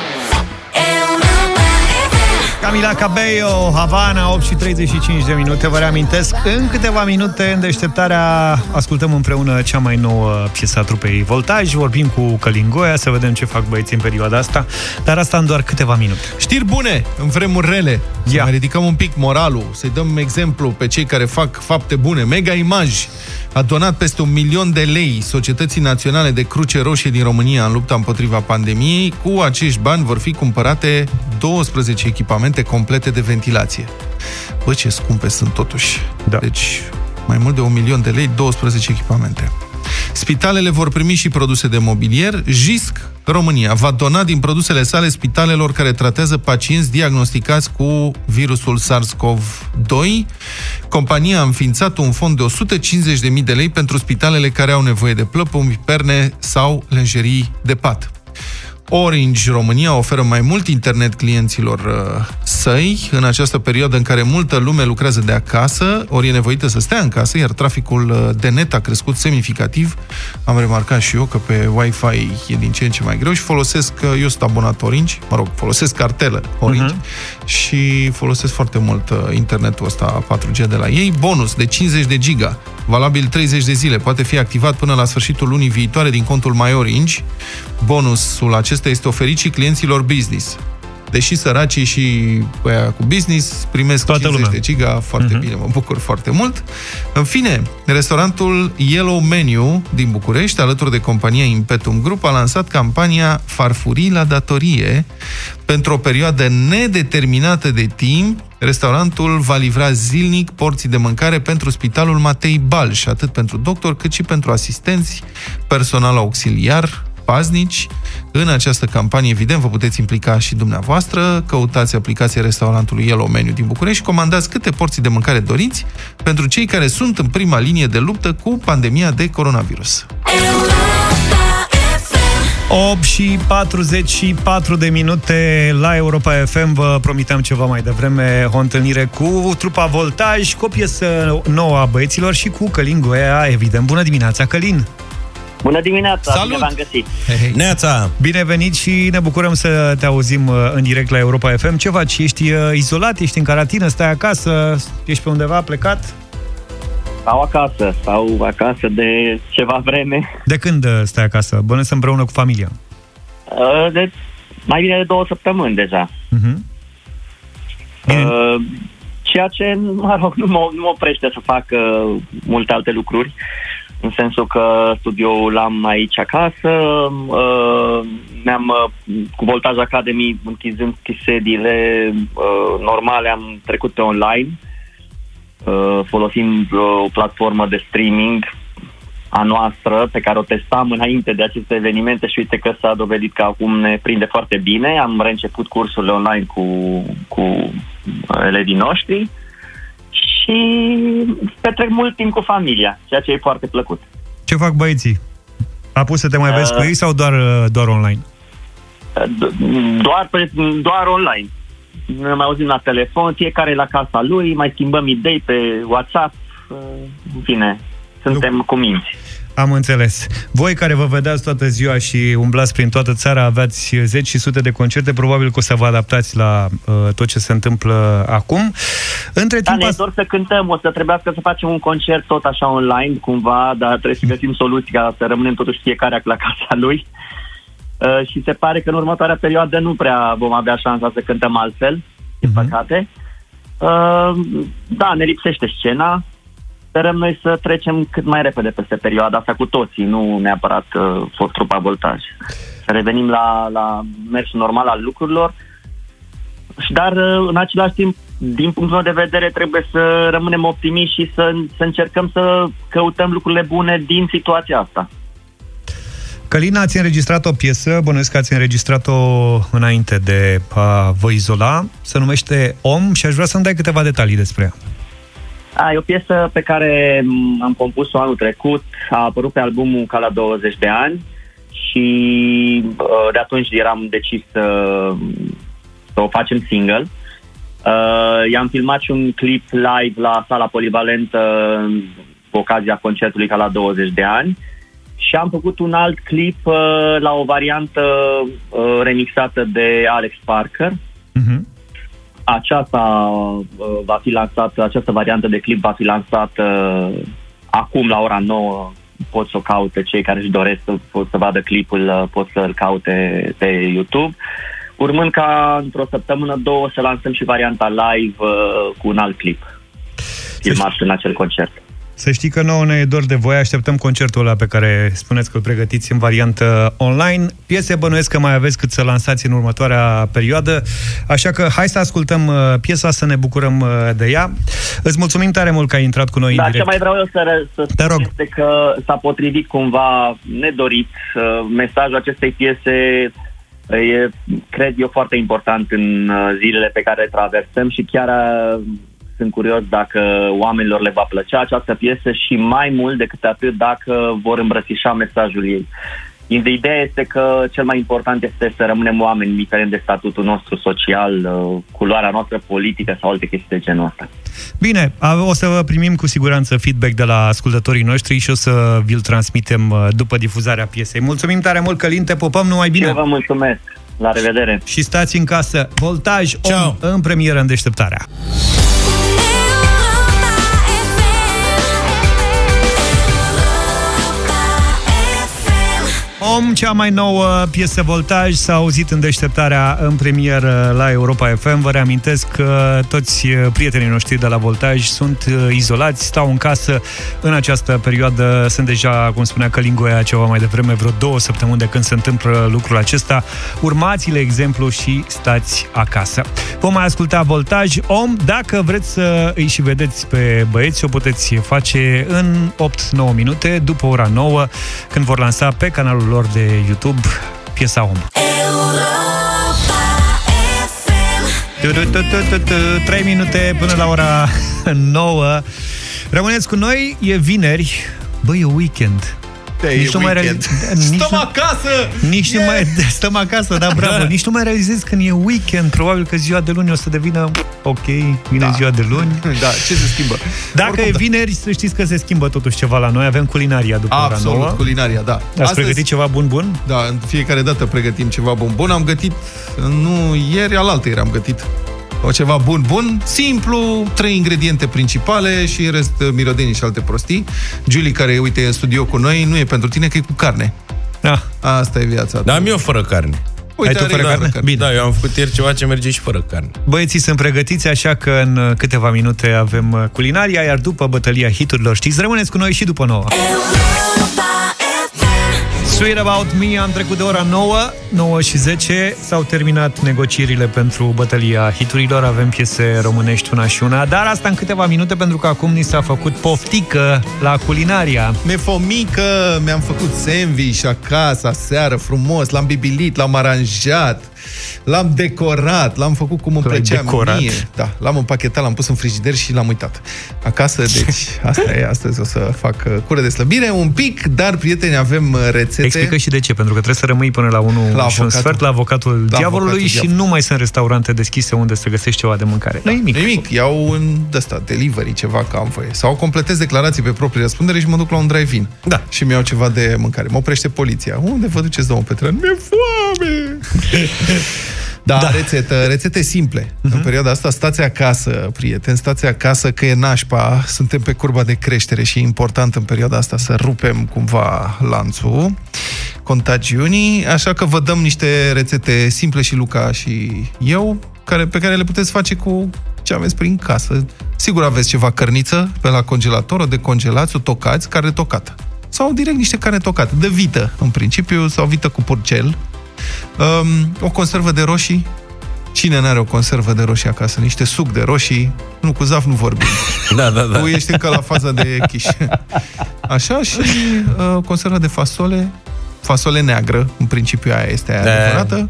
Speaker 1: Camila Cabello, Havana, 8 și 35 de minute. Vă reamintesc, în câteva minute, în deșteptarea, ascultăm împreună cea mai nouă piesă a trupei Voltaj. Vorbim cu Călingoia să vedem ce fac băieții în perioada asta, dar asta în doar câteva minute.
Speaker 2: Știri bune în vremuri rele. Să
Speaker 1: Ia.
Speaker 2: mai ridicăm un pic moralul, să-i dăm exemplu pe cei care fac fapte bune. Mega Imaj a donat peste un milion de lei Societății Naționale de Cruce Roșie din România în lupta împotriva pandemiei. Cu acești bani vor fi cumpărate 12 echipamente complete de ventilație. Bă, ce scumpe sunt totuși.
Speaker 1: Da.
Speaker 2: Deci, mai mult de un milion de lei, 12 echipamente. Spitalele vor primi și produse de mobilier. JISC România va dona din produsele sale spitalelor care tratează pacienți diagnosticați cu virusul SARS-CoV-2. Compania a înființat un fond de 150.000 de lei pentru spitalele care au nevoie de plăpumi, perne sau lenjerii de pat. Orange România oferă mai mult internet clienților uh, săi în această perioadă în care multă lume lucrează de acasă, ori e nevoită să stea în casă, iar traficul uh, de net a crescut semnificativ. Am remarcat și eu că pe Wi-Fi e din ce în ce mai greu și folosesc, uh, eu sunt abonat Orange, mă rog, folosesc cartelă Orange uh-huh. și folosesc foarte mult uh, internetul ăsta 4G de la ei. Bonus de 50 de giga, valabil 30 de zile, poate fi activat până la sfârșitul lunii viitoare din contul My Orange. Bonusul acesta este oferit și clienților business. Deși săracii și ăia cu business primesc
Speaker 1: Toată
Speaker 2: 50
Speaker 1: lumea.
Speaker 2: de giga, foarte uh-huh. bine, mă bucur foarte mult. În fine, restaurantul Yellow Menu din București, alături de compania Impetum Group, a lansat campania Farfurii la datorie. Pentru o perioadă nedeterminată de timp, restaurantul va livra zilnic porții de mâncare pentru Spitalul Matei Balș, atât pentru doctor cât și pentru asistenți, personal auxiliar, paznici. În această campanie, evident, vă puteți implica și dumneavoastră. Căutați aplicația restaurantului Yellow Menu din București și comandați câte porții de mâncare doriți pentru cei care sunt în prima linie de luptă cu pandemia de coronavirus.
Speaker 1: 8 și 44 de minute la Europa FM. Vă promiteam ceva mai devreme o întâlnire cu trupa Voltaj, cu o piesă nouă a băieților și cu Călin Goea, evident. Bună dimineața, Călin!
Speaker 9: Bună dimineața,
Speaker 2: Salut!
Speaker 9: bine v-am găsit.
Speaker 2: Hei, hei.
Speaker 3: Neața!
Speaker 1: Bine venit și ne bucurăm să te auzim uh, în direct la Europa FM. Ce faci? Ești uh, izolat? Ești în carantină? Stai acasă? Ești pe undeva plecat?
Speaker 9: Stau acasă, stau acasă de ceva vreme.
Speaker 1: De când uh, stai acasă? Bănesc împreună cu familia.
Speaker 9: Uh, De mai bine de două săptămâni deja.
Speaker 1: Uh-huh. Bine.
Speaker 9: Uh, Ceea ce, mă rog, nu mă, nu mă oprește să fac uh, multe alte lucruri. În sensul că studioul l-am aici acasă, uh, ne-am, uh, cu Voltaj Academy, închizând sediile uh, normale, am trecut pe online, uh, folosind uh, o platformă de streaming a noastră, pe care o testam înainte de aceste evenimente și uite că s-a dovedit că acum ne prinde foarte bine. Am reînceput cursurile online cu, cu elevii noștri și petrec mult timp cu familia, ceea ce e foarte plăcut.
Speaker 1: Ce fac băieții? A pus să te mai vezi
Speaker 9: Uh.
Speaker 1: cu ei sau doar, uh, doar online?
Speaker 9: Do- Doar, pe, doar online. Ne mai auzim la telefon, fiecare la casa lui, mai schimbăm idei pe WhatsApp. Uh, În fine, suntem cu minți.
Speaker 1: Am înțeles. Voi care vă vedeați toată ziua și umblați prin toată țara, aveați zeci și sute de concerte, probabil că o să vă adaptați la uh, tot ce se întâmplă acum. Între
Speaker 9: Da,
Speaker 1: timp,
Speaker 9: ne e
Speaker 1: as-
Speaker 9: dor să cântăm, o să trebuiască să facem un concert tot așa online, cumva, dar trebuie să găsim soluții ca să rămânem totuși fiecare la casa lui. Uh, și se pare că în următoarea perioadă nu prea vom avea șansa să cântăm altfel, din
Speaker 1: Mhm.
Speaker 9: păcate. Uh, da, ne lipsește scena. Sperăm noi să trecem cât mai repede peste perioada asta cu toții, nu neapărat uh, fost trupa voltaj. Să revenim la, la mersul normal al lucrurilor. Și Dar, uh, în același timp, din punctul meu de vedere, trebuie să rămânem optimiști și să, să încercăm să căutăm lucrurile bune din situația asta.
Speaker 1: Călina, ați înregistrat o piesă, bănuiesc că ați înregistrat-o înainte de a vă izola, se numește Om și aș vrea să-mi dai câteva detalii despre ea.
Speaker 9: A, e o piesă pe care m, am compus-o anul trecut, a apărut pe albumul ca la 20 de ani și uh, de atunci eram decis să, să o facem single. Uh, i-am filmat și un clip live la sala polivalentă cu ocazia concertului ca la 20 de ani și am făcut un alt clip uh, la o variantă uh, remixată de Alex Parker
Speaker 1: Uh-huh.
Speaker 9: Aceasta uh, va fi lansată, această variantă de clip va fi lansată acum la ora 9 pot să o caute cei care își doresc să, pot să vadă clipul, uh, pot să-l caute pe YouTube. Urmând ca într-o săptămână, două, să lansăm și varianta live uh, cu un alt clip filmat în acel concert.
Speaker 1: Să știi că nouă ne e dor de voi, așteptăm concertul ăla pe care spuneți că îl pregătiți în variantă online. Piese bănuiesc că mai aveți cât să lansați în următoarea perioadă, așa că hai să ascultăm uh, piesa, să ne bucurăm uh, de ea. Îți mulțumim tare mult că ai intrat cu noi
Speaker 9: Da,
Speaker 1: în
Speaker 9: ce
Speaker 1: direct.
Speaker 9: mai vreau eu să, ră- să
Speaker 1: Te
Speaker 9: spun
Speaker 1: rog.
Speaker 9: este că s-a potrivit cumva nedorit uh, mesajul acestei piese e, cred eu, foarte important în uh, zilele pe care le traversăm și chiar uh, sunt curios dacă oamenilor le va plăcea această piesă și mai mult decât atât dacă vor îmbrățișa mesajul ei. Ideea este că cel mai important este să rămânem oameni, indiferent de statutul nostru social, uh, culoarea noastră politică sau alte chestii de genul ăsta.
Speaker 1: Bine, a- o să vă primim cu siguranță feedback de la ascultătorii noștri și o să vi-l transmitem uh, după difuzarea piesei. Mulțumim tare mult, Călin, te pupăm numai
Speaker 9: Și
Speaker 1: bine!
Speaker 9: eu vă mulțumesc. La revedere!
Speaker 1: Și stați în casă. Voltaj
Speaker 3: Ciao.
Speaker 1: Om în premieră în deșteptarea. Om, cea mai nouă piesă Voltaj, s-a auzit în deșteptarea în premieră la Europa FM. Vă reamintesc că toți prietenii noștri de la Voltaj sunt uh, izolați, stau în casă în această perioadă. Sunt deja, cum spunea Călin Goia ceva mai devreme, vreo două săptămâni de când se întâmplă lucrul acesta. Urmați-le exemplu și stați acasă. Vom mai asculta Voltaj. Om, dacă vreți să îi și vedeți pe băieți, o puteți face în 8-9 minute, după ora 9, când vor lansa pe canalul lor de YouTube piesa Om. Tu-tu-tu-tu-tu-tu, 3 minute până la ora [laughs] 9. Rămâneți cu noi, e vineri. Băi, e weekend.
Speaker 2: Te-ai
Speaker 1: Nici nu mai
Speaker 2: weekend.
Speaker 1: reali- [laughs] nici
Speaker 2: Stăm
Speaker 1: nu-
Speaker 2: acasă!
Speaker 1: Nici nu mai... [laughs] Stăm acasă, da, bravo.
Speaker 3: Da.
Speaker 1: Nici nu mai realizezi când e weekend. Probabil că ziua de luni o să devină ok, vine ziua de luni. [laughs]
Speaker 2: Da, ce se schimbă?
Speaker 1: Dacă
Speaker 2: Oricum,
Speaker 1: e
Speaker 2: da.
Speaker 1: vineri, să știți că se schimbă totuși ceva la noi. Avem culinaria după ora
Speaker 2: Absolut,
Speaker 1: 9.
Speaker 2: culinaria, da.
Speaker 1: Ați pregătit ceva bun-bun?
Speaker 2: Da, în fiecare dată pregătim ceva bun. Bun, am gătit, nu ieri, alaltă ieri am gătit o ceva bun, bun, simplu, trei ingrediente principale și în rest mirodenii și alte prostii. Julie, care, uite, e în studio cu noi, nu e pentru tine, că e cu carne.
Speaker 1: Da.
Speaker 2: Asta e viața.
Speaker 3: Dar am eu fără carne.
Speaker 2: Uite,
Speaker 1: Ai tu
Speaker 2: are
Speaker 1: fără
Speaker 2: fără
Speaker 1: carne?
Speaker 2: carne.
Speaker 1: Bine.
Speaker 3: Da, eu am făcut ieri ceva ce merge și fără carne.
Speaker 1: Băieții sunt pregătiți, așa că în uh, câteva minute avem uh, culinaria, iar după bătălia hiturilor, știți, rămâneți cu noi și după 9. Sweet About Me, am trecut de ora 9, 9 și 10, s-au terminat negocierile pentru bătălia hiturilor, avem piese românești una și una, dar asta în câteva minute, pentru că acum ni s-a făcut poftică la culinaria.
Speaker 2: Nefomică, mi-am făcut sandwich acasă, seară, frumos, l-am bibilit, l-am aranjat, l-am decorat, l-am făcut cum îmi
Speaker 1: L-ai
Speaker 2: plăcea
Speaker 1: decorat?
Speaker 2: mie. Da, l-am împachetat, l-am pus în frigider și l-am uitat. Acasă, deci, asta e, astăzi o să fac uh, cură de slăbire, un pic, dar, prieteni, avem uh, rețete.
Speaker 1: Explică și de ce, pentru că trebuie să rămâi până la 1
Speaker 2: La
Speaker 1: și un
Speaker 2: avocatul.
Speaker 1: sfert la avocatul
Speaker 2: La
Speaker 1: diavolului
Speaker 2: avocatul
Speaker 1: și
Speaker 2: diavolului.
Speaker 1: nu mai sunt restaurante deschise unde să găsești ceva de mâncare. Nu nimic.
Speaker 2: Nimic, iau în ăsta, delivery, ceva că am voie. Sau completez declarații pe proprie răspundere și mă duc la un drive-in.
Speaker 3: Da.
Speaker 2: Și mi-au ceva de mâncare. Mă oprește poliția. Unde vă duceți, domnul Petrean? Mi-e foame! [laughs] Da, da. Rețetă, rețete simple. Uh-huh. În perioada asta stați acasă, prieteni, stați acasă că e nașpa, suntem pe curba de creștere și e important în perioada asta să rupem cumva lanțul contagiunii, așa că vă dăm niște rețete simple și Luca și eu, care, pe care le puteți face cu ce aveți prin casă. Sigur aveți ceva cărniță pe la congelator, o decongelați, o tocați, carne tocată. Sau direct niște carne tocată, de vită, în principiu, sau vită cu purcel. Um, o conservă de roșii. Cine n-are o conservă de roșii acasă? Niște suc de roșii. Nu, cu zaf nu vorbim. [laughs]
Speaker 3: Da, da, da.
Speaker 2: Tu ești încă la faza de chiș. [laughs] Așa și uh, conservă de fasole. Fasole neagră, în principiu aia este aia
Speaker 3: Da.
Speaker 2: adevărată.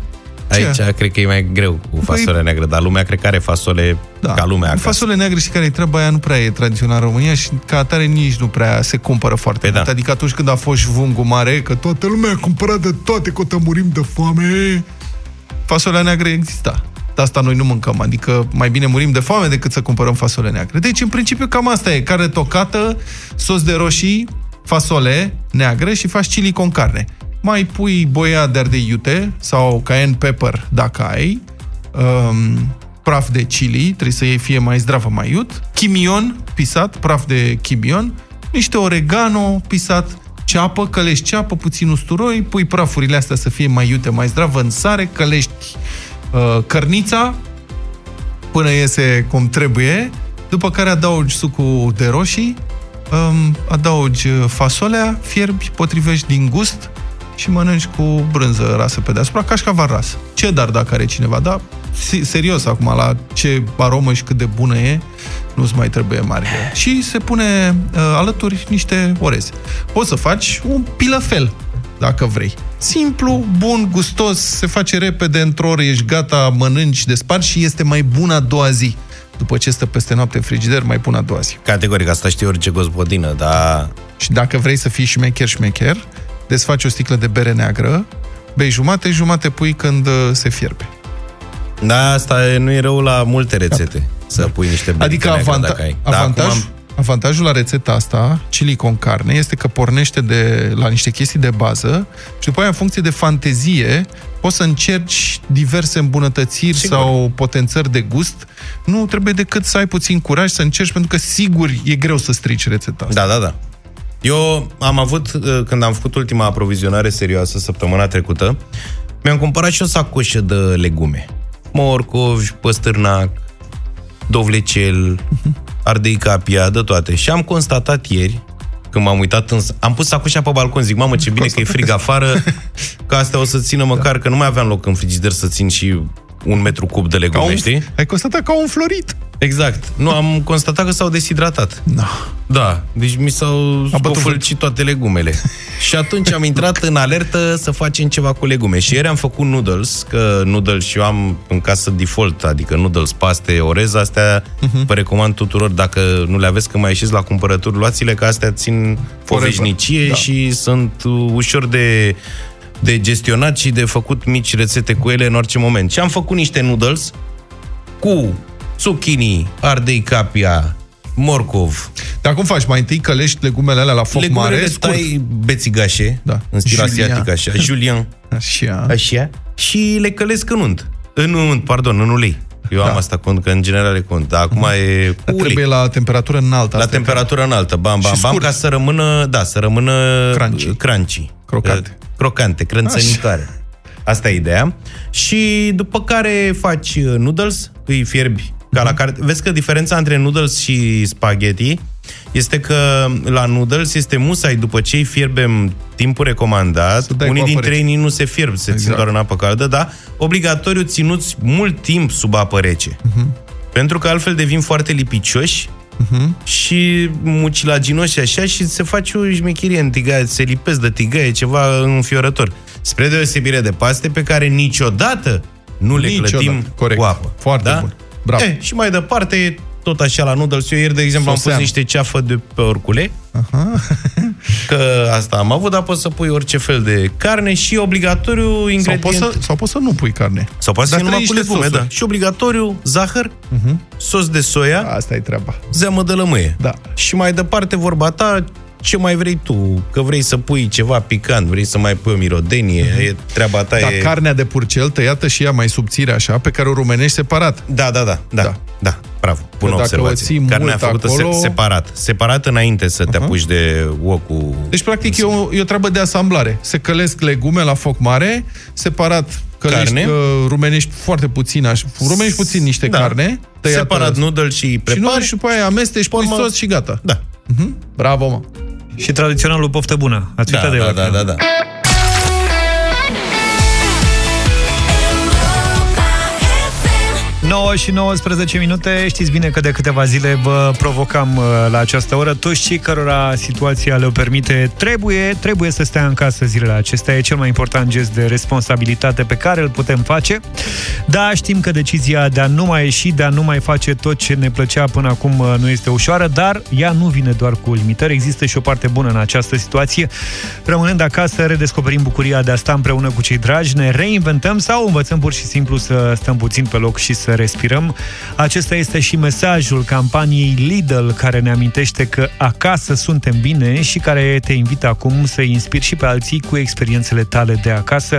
Speaker 2: Ce?
Speaker 3: Aici cred că e mai greu cu fasole neagră, dar lumea cred că are fasole da. ca lumea acasă.
Speaker 2: Fasole neagre și care e treaba aia nu prea e tradițional în România și ca atare nici nu prea se cumpără foarte
Speaker 3: Păi
Speaker 2: mult.
Speaker 3: da.
Speaker 2: Adică atunci când a fost șvungul mare, că toată lumea a cumpărat de toate, că o să murim de foame, fasolea neagră exista. De asta noi nu mâncăm, adică mai bine murim de foame decât să cumpărăm fasole neagre. Deci, în principiu, cam asta e. Carne tocată, sos de roșii, fasole neagră și faci chili con carne. Mai pui boia de ardei iute sau cayenne pepper dacă ai, um, praf de chili, trebuie să iei fie mai zdravă mai iut, chimion pisat, praf de chimion, niște oregano pisat, ceapă, călești ceapă, puțin usturoi, pui prafurile astea să fie mai iute, mai zdravă în sare, călești uh, cărnița până iese cum trebuie, după care adaugi sucul de roșii, um, adaugi uh, fasolea, fierbi, potrivești din gust și mănânci cu brânză rasă pe deasupra, cașcaval ras. Ce dar dacă are cineva, da? Si- Serios acum, la ce aromă și cât de bună e, nu-ți mai trebuie mare. Și se pune uh, alături niște orez. Poți să faci un pilăfel, dacă vrei. Simplu, bun, gustos, se face repede, într-o oră ești gata, mănânci, desparți și este mai bun a doua zi. După ce stă peste noapte în frigider, mai bun a doua zi.
Speaker 3: Categoric, asta știe orice gospodină, dar
Speaker 2: Și dacă vrei să fii șmecher, șmecher, desfaci o sticlă de bere neagră, bei jumate, jumate pui când uh, se fierbe.
Speaker 3: da, asta e- nu e rău la multe rețete. Să pui niște bere
Speaker 2: Adică
Speaker 3: neagră
Speaker 2: avanta-
Speaker 3: dacă ai. Da,
Speaker 2: avantaj,
Speaker 3: acum am-
Speaker 2: avantajul la rețeta asta, chili con carne, este că pornește de, la niște chestii de bază și după aia, în funcție de fantezie, poți să încerci diverse îmbunătățiri
Speaker 3: Sigur.
Speaker 2: sau potențări de gust. Nu trebuie decât să ai puțin curaj să încerci, pentru că sigur e greu să strici rețeta asta.
Speaker 3: Da, da, da. Eu am avut, uh, când am făcut ultima aprovizionare serioasă săptămâna trecută, mi-am cumpărat și o sacoșă de legume. Morcovi, păstârnac, dovlecel, [laughs] ardei capia, de toate. Și am constatat ieri, când m-am uitat în... Am pus sacoșa pe balcon, zic, mamă, ce bine că e frig afară, [laughs] că astea o să țină măcar, că nu mai aveam loc în frigider să țin și un metru cub de
Speaker 2: Ca
Speaker 3: legume,
Speaker 2: un,
Speaker 3: știi?
Speaker 2: ai constatat că au înflorit.
Speaker 3: Exact. Nu, am constatat că s-au deshidratat.
Speaker 2: Da.
Speaker 3: Da, deci mi s-au
Speaker 2: bătut
Speaker 3: scofălcit toate legumele. [laughs] și atunci am intrat în alertă să facem ceva cu legume. Și ieri am făcut noodles, că noodles și eu am în casă default, adică noodles, paste, orez, astea uh-huh. vă recomand tuturor, dacă nu le aveți, că mai ieșiți la cumpărături, luați-le, că astea țin o
Speaker 2: Forever.
Speaker 3: veșnicie
Speaker 2: Da.
Speaker 3: și sunt uh, ușor de de gestionat și de făcut mici rețete cu ele în orice moment. Și am făcut niște noodles cu zucchini, ardei capia, morcov,
Speaker 2: Dar cum faci? Mai întâi călești legumele alea la foc
Speaker 3: Legumele
Speaker 2: mare,
Speaker 3: le
Speaker 2: scurt?
Speaker 3: tai bețigașe,
Speaker 2: Da.
Speaker 3: în stil
Speaker 2: Julian.
Speaker 3: asiatic așa, [laughs] Julian,
Speaker 2: Așa.
Speaker 3: așa, și le călesc în unt. În unt, pardon, în ulei. Eu
Speaker 2: Da.
Speaker 3: am asta cont, că în general le cont, dar acum e cu
Speaker 2: Dar
Speaker 3: ulei.
Speaker 2: trebuie la temperatură înaltă.
Speaker 3: La
Speaker 2: asta e
Speaker 3: temperatură înaltă, bam, bam,
Speaker 2: Și
Speaker 3: bam,
Speaker 2: scurt.
Speaker 3: ca să rămână, da, să rămână
Speaker 2: Crunchy.
Speaker 3: crunchy.
Speaker 2: Crocante.
Speaker 3: Uh, Crocante, crânțănitoare. Asta e ideea. Și după care faci uh, noodles, îi fierbi ca
Speaker 2: Mhm.
Speaker 3: la care... Vezi că diferența între noodles și spaghetti este că la noodles este musai după ce îi fierbem timpul recomandat,
Speaker 2: dai
Speaker 3: unii
Speaker 2: cu apă
Speaker 3: dintre ei
Speaker 2: rece.
Speaker 3: nici nu se fierb, se țin
Speaker 2: Exact.
Speaker 3: doar în apă caldă, da? Obligatoriu ținuți mult timp sub apă rece.
Speaker 2: Mhm.
Speaker 3: Pentru că altfel devin foarte lipicioși și mucilaginoși așa și se face o șmecherie în tigaie, se lipesc de tigaie, ceva înfiorător. Spre deosebire de paste pe care niciodată nu le
Speaker 2: Niciodată.
Speaker 3: clătim
Speaker 2: Corect.
Speaker 3: cu apă.
Speaker 2: Foarte
Speaker 3: da?
Speaker 2: bun. Bravo.
Speaker 3: E, și mai departe, tot așa la noodles, eu ieri, de exemplu, am
Speaker 2: Sosean.
Speaker 3: pus niște ceafă de pe orcule, [laughs] că asta am avut, dar poți să pui orice fel de carne și obligatoriu
Speaker 2: Sau
Speaker 3: ingredient...
Speaker 2: poți, să, sau poți să nu pui carne.
Speaker 3: Sau poate să
Speaker 2: Dar
Speaker 3: fie numai cu
Speaker 2: trei niște
Speaker 3: legume, da.
Speaker 2: sosuri.
Speaker 3: Și obligatoriu zahăr, sos de soia,
Speaker 2: Asta e treaba.
Speaker 3: zeamă de lămâie.
Speaker 2: Da.
Speaker 3: Și mai departe, vorba ta, ce mai vrei tu? Că vrei să pui ceva picant, vrei să mai pui o mirodenie, e treaba ta
Speaker 2: Dar
Speaker 3: e...
Speaker 2: carnea de purcel tăiată și ea mai subțire așa, pe care o rumenești separat.
Speaker 3: Da, da, da, da,
Speaker 2: Da.
Speaker 3: da, da bravo, bună
Speaker 2: dacă o
Speaker 3: observație.
Speaker 2: ții
Speaker 3: Carnea
Speaker 2: mult
Speaker 3: făcută
Speaker 2: acolo-
Speaker 3: se- separat, separat înainte să te apuci de wok cu...
Speaker 2: Deci, practic, e o, e o treabă de asamblare. Se călesc legume la foc mare, separat călești,
Speaker 3: Carne.
Speaker 2: uh, rumenești foarte puțin, așa, rumenești puțin niște
Speaker 3: Da.
Speaker 2: carne, tăiată,
Speaker 3: Separat noodle și
Speaker 2: și, nu,
Speaker 3: prepari.
Speaker 2: și după aia amesteci, pui
Speaker 3: Urmă-
Speaker 2: sos și gata.
Speaker 3: Da,
Speaker 2: Bravo, mă.
Speaker 1: Și tradiționalul poftă bună. Ați
Speaker 3: da,
Speaker 1: uitat de
Speaker 3: da,
Speaker 1: el
Speaker 3: da,
Speaker 1: acum.
Speaker 3: da, da.
Speaker 1: 9 și 19 minute, știți bine că de câteva zile vă provocam uh, la această oră. Toți cei cărora situația le permite, trebuie, trebuie să stea în casă zilele acestea. E cel mai important gest de responsabilitate pe care îl putem face. Da, știm că decizia de a nu mai ieși, de a nu mai face tot ce ne plăcea până acum uh, nu este ușoară, dar ea nu vine doar cu limitări. Există și o parte bună în această situație. Rămânând acasă, redescoperim bucuria de a sta împreună cu cei dragi, ne reinventăm sau învățăm pur și simplu să stăm puțin pe loc și să respirăm. Acesta este și mesajul campaniei Lidl, care ne amintește că acasă suntem bine și care te invită acum să inspiri și pe alții cu experiențele tale de acasă.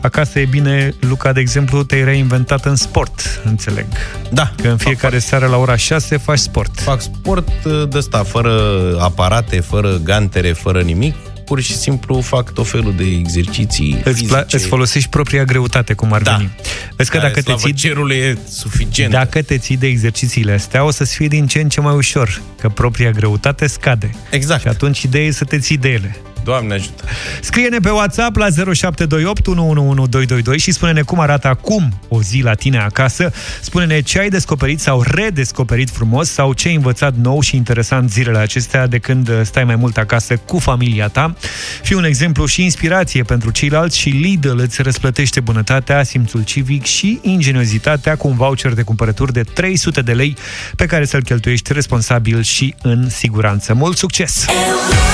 Speaker 1: Acasă e bine, Luca, de exemplu, te-ai reinventat în sport, înțeleg.
Speaker 3: Da,
Speaker 1: Că în fiecare seară la ora 6 faci sport.
Speaker 3: fac sport uh, de ăsta, fără aparate, fără gantere, fără nimic. Pur și simplu fac tot felul de exerciții
Speaker 1: Îți, pla-
Speaker 3: fizice.
Speaker 1: îți folosești propria greutate, cum ar
Speaker 3: Da.
Speaker 1: veni. Vezi că
Speaker 3: Care,
Speaker 1: dacă te,
Speaker 3: slavă
Speaker 1: ții,
Speaker 3: cerului e suficient.
Speaker 1: dacă te ții de exercițiile astea, o să-ți fie din ce în ce mai ușor, că propria greutate scade.
Speaker 3: Exact.
Speaker 1: Și atunci ideea e să te ții de ele.
Speaker 3: Doamne ajută.
Speaker 1: Scrie-ne pe WhatsApp la 0728 111222 și spune-ne cum arată acum o zi la tine acasă. Spune-ne ce ai descoperit sau redescoperit frumos sau ce ai învățat nou și interesant zilele acestea de când stai mai mult acasă cu familia ta. Fii un exemplu și inspirație pentru ceilalți și Lidl îți răsplătește bunătatea, simțul civic și ingeniozitatea cu un voucher de cumpărături de 300 de lei pe care să-l cheltuiești responsabil și în siguranță. Mult succes!
Speaker 5: Europa FM.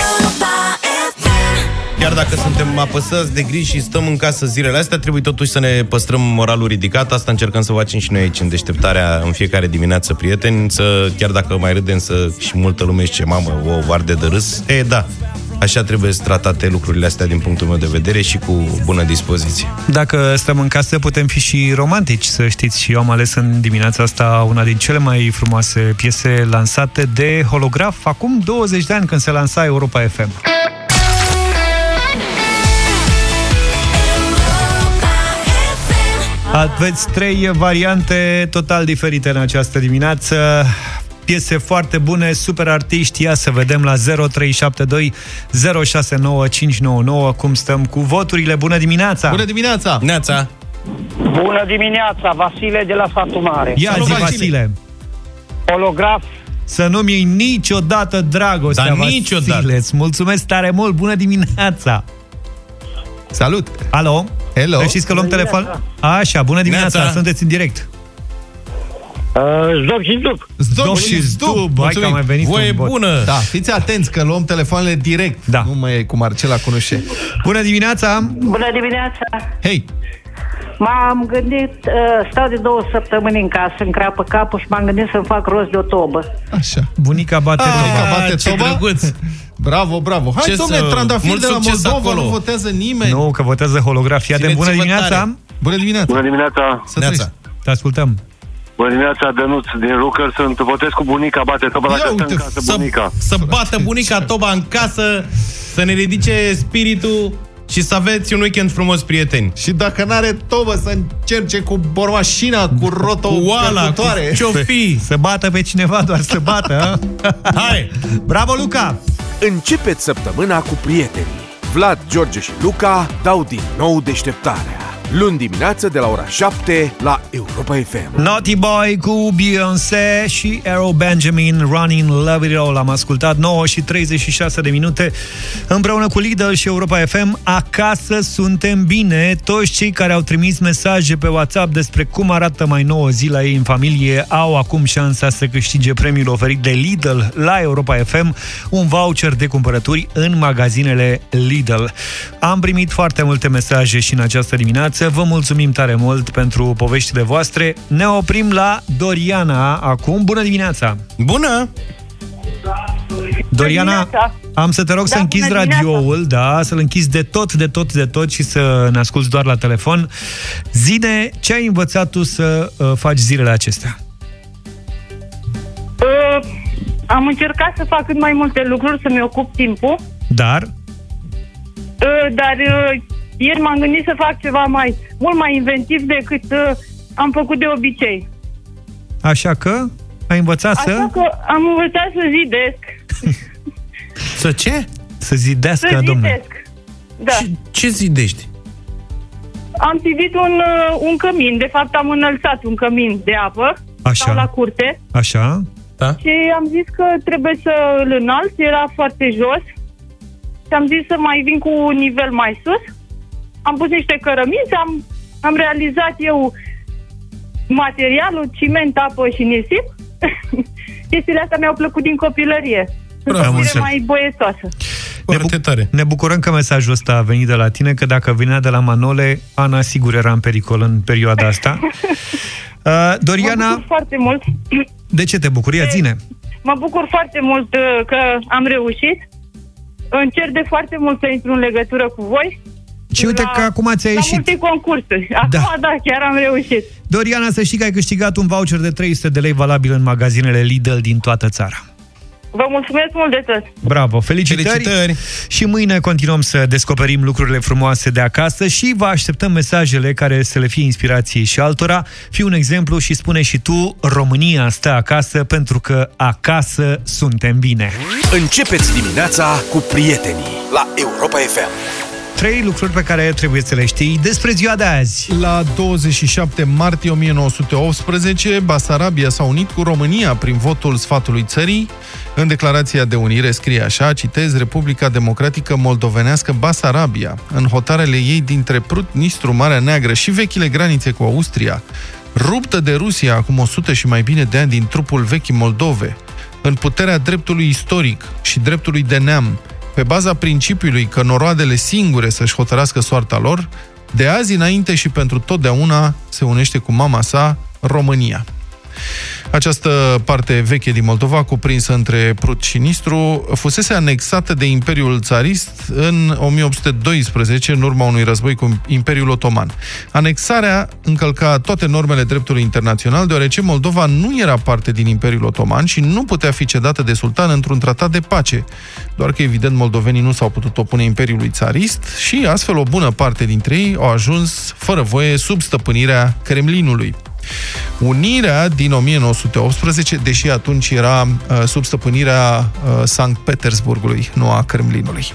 Speaker 3: Chiar dacă suntem apăsați de griji și stăm în casă zilele astea, trebuie totuși să ne păstrăm moralul ridicat. Asta încercăm să facem și noi aici în deșteptarea în fiecare dimineață, prieteni, să, chiar dacă mai râdem să, și multă lume zice, mamă, o varde de râs, e, da, așa trebuie să tratate lucrurile astea din punctul meu de vedere și cu bună dispoziție.
Speaker 1: Dacă stăm în casă, putem fi și romantici, să știți. Și eu am ales în dimineața asta una din cele mai frumoase piese lansate de holograf acum 20 de ani, când se lansa Europa FM. Aveți trei variante total diferite în această dimineață. Piese foarte bune, super artiști. Ia să vedem la 0372 069599 cum stăm cu voturile. Bună dimineața!
Speaker 2: Bună dimineața!
Speaker 3: Neața!
Speaker 10: Bună dimineața, Vasile de la Satul Mare.
Speaker 1: Ia
Speaker 2: Salut,
Speaker 1: zi,
Speaker 2: Vasile!
Speaker 1: Vasile!
Speaker 10: Holograf.
Speaker 1: Să nu-mi iei niciodată dragostea,
Speaker 3: Dar
Speaker 1: Vasile.
Speaker 3: niciodată.
Speaker 1: Îți mulțumesc tare mult, bună dimineața!
Speaker 2: Salut!
Speaker 1: Alo?
Speaker 2: Hello!
Speaker 1: Știți că luăm
Speaker 10: Bună
Speaker 1: telefon?
Speaker 10: dimineața.
Speaker 1: Așa, bună dimineața,
Speaker 3: Neața.
Speaker 1: sunteți în direct.
Speaker 10: Uh, Zdob și Zdob.
Speaker 1: Zdop și Zdub, hai că
Speaker 2: Mulțumim.
Speaker 1: a mai venit
Speaker 3: Voie
Speaker 1: un bot.
Speaker 3: bună!
Speaker 2: Da, fiți atenți că luăm telefoanele direct.
Speaker 1: Da.
Speaker 2: Nu mai e cu Marcela Cunușe.
Speaker 1: Bună dimineața!
Speaker 6: Bună dimineața!
Speaker 2: Hei!
Speaker 6: M-am gândit, uh, stau de două săptămâni în casă, în crapă capul și m-am gândit să-mi fac rost de o tobă.
Speaker 2: Așa.
Speaker 1: Bunica bate
Speaker 2: Ah,
Speaker 1: toba.
Speaker 2: bate
Speaker 3: ce
Speaker 2: toba?
Speaker 3: drăguț!
Speaker 2: Bravo, bravo. Hai,
Speaker 3: Ce
Speaker 2: domnule,
Speaker 3: să-
Speaker 2: trandafir
Speaker 3: mult
Speaker 2: de la
Speaker 3: succes
Speaker 2: Moldova,
Speaker 3: acolo.
Speaker 2: nu votează nimeni.
Speaker 1: Nu, că votează holografia de
Speaker 3: Țineți-vă
Speaker 1: bună dimineața!
Speaker 3: tare.
Speaker 2: Bună dimineața!
Speaker 10: Bună dimineața.
Speaker 2: Să
Speaker 3: Neața.
Speaker 2: trăiești.
Speaker 1: Te ascultăm.
Speaker 10: Bună dimineața, Dănuț din Rucăr. Sunt, votez cu bunica, bate toba la
Speaker 2: Ia
Speaker 10: casă
Speaker 2: uite,
Speaker 10: în casă,
Speaker 3: Să,
Speaker 10: bunica.
Speaker 3: să bată bunica toba în casă, să ne ridice spiritul și să aveți un weekend frumos, prieteni.
Speaker 2: Și dacă n-are tobă să încerce cu bormașina, cu roto
Speaker 3: Cu oala, cu
Speaker 2: călcătoare.
Speaker 3: ce-o fi.
Speaker 1: Să bată pe cineva, doar să bată. a? [laughs]
Speaker 3: Hai!
Speaker 1: Bravo, Luca!
Speaker 4: Începeți săptămâna cu prietenii. Vlad, George și Luca dau din nou deșteptarea. Luni dimineață de la ora 7 la Europa FM.
Speaker 1: Naughty Boy cu Beyoncé și Arrow Benjamin Running Love It All. Am ascultat 9 și 36 de minute împreună cu Lidl și Europa FM. Acasă suntem bine. Toți cei care au trimis mesaje pe WhatsApp despre cum arată mai nouă zi la ei în familie au acum șansa să câștige premiul oferit de Lidl la Europa FM, un voucher de cumpărături în magazinele Lidl. Am primit foarte multe mesaje și în această dimineață. Vă mulțumim tare mult pentru poveștile voastre. Ne oprim la Doriana acum. Bună dimineața!
Speaker 3: Bună!
Speaker 1: Doriana,
Speaker 6: dimineața!
Speaker 1: am să te rog să
Speaker 6: Da,
Speaker 1: închizi
Speaker 6: bună dimineața!
Speaker 1: radioul, da, să-l închizi de tot, de tot, de tot și să ne asculti doar la telefon. Zine, ce ai învățat tu să uh, faci zilele acestea?
Speaker 6: Uh, am încercat să fac cât mai multe lucruri, să-mi ocup timpul,
Speaker 1: Dar,
Speaker 6: uh, dar uh, ieri m-am gândit să fac ceva mai mult mai inventiv decât uh, am făcut de obicei.
Speaker 1: așa că, ai învățat
Speaker 6: Așa
Speaker 1: să,
Speaker 6: că am învățat să zidesc. [laughs]
Speaker 3: Să ce?
Speaker 1: să zidească,
Speaker 6: Să
Speaker 1: domnule.
Speaker 6: zidesc. Da.
Speaker 3: Ce, ce zidești?
Speaker 6: Am zidit un, uh, un cămin, de fapt am înălțat un cămin de apă,
Speaker 1: Așa.
Speaker 6: stau la curte
Speaker 1: Așa?
Speaker 3: Da?
Speaker 6: și am zis că trebuie să îl înalț, era foarte jos și am zis să mai vin cu un nivel mai sus. Am pus niște cărămizi, am, am realizat eu materialul, ciment, apă și nisip. [laughs] Chestiile astea mi-au plăcut din copilărie. Sunt
Speaker 1: Bravo,
Speaker 6: o fire
Speaker 1: Marcel.
Speaker 6: mai boietoasă.
Speaker 3: Foarte tare.
Speaker 1: Ne bucurăm că mesajul ăsta a venit de la tine, că dacă venea de la Manole, Ana sigur era în pericol în perioada asta. [laughs] Uh,
Speaker 6: Mă
Speaker 1: Doriana,
Speaker 6: bucur foarte mult.
Speaker 1: de ce te bucuri? Ia Zine.
Speaker 6: Mă bucur foarte mult uh, că am reușit. Încerc de foarte mult să intru în legătură cu voi.
Speaker 1: Și uite că acum ți-a
Speaker 6: La
Speaker 1: ieșit.
Speaker 6: multe concursuri. Acum,
Speaker 1: Da.
Speaker 6: da. da, chiar am reușit.
Speaker 1: Doriana, să știi că ai câștigat un voucher de 300 de lei valabil în magazinele Lidl din toată țara.
Speaker 6: Vă mulțumesc mult de tot.
Speaker 1: Bravo, felicitări!
Speaker 3: Felicitări!
Speaker 1: Și mâine continuăm să descoperim lucrurile frumoase de acasă și vă așteptăm mesajele care să le fie inspirație și altora. Fii un exemplu și spune și tu, România stă acasă pentru că acasă suntem bine.
Speaker 4: Începeți dimineața cu prietenii la Europa FM.
Speaker 1: Trei lucruri pe care trebuie să le știi despre ziua de azi.
Speaker 2: La 27 martie 1918, Basarabia s-a unit cu România prin votul sfatului țării. În declarația de unire scrie așa, citez, Republica Democratică Moldovenească Basarabia, în hotarele ei dintre Prut, Nistru, Marea Neagră și vechile granițe cu Austria, ruptă de Rusia acum 100 și mai bine de ani din trupul vechii Moldove, în puterea dreptului istoric și dreptului de neam, pe baza principiului că noroadele singure să-și hotărască soarta lor, de azi înainte și pentru totdeauna se unește cu mama sa, România. Această parte veche din Moldova, cuprinsă între Prut și Nistru, fusese anexată de Imperiul Țarist în 1812, în urma unui război cu Imperiul Otoman. Anexarea încălca toate normele dreptului internațional, deoarece Moldova nu era parte din Imperiul Otoman și nu putea fi cedată de sultan într-un tratat de pace. Doar că, evident, moldovenii nu s-au putut opune Imperiului Țarist și, astfel, o bună parte dintre ei au ajuns, fără voie, sub stăpânirea Kremlinului. Unirea din 1918, deși atunci era uh, sub stăpânirea uh, Sankt Petersburgului, nu a Kremlinului.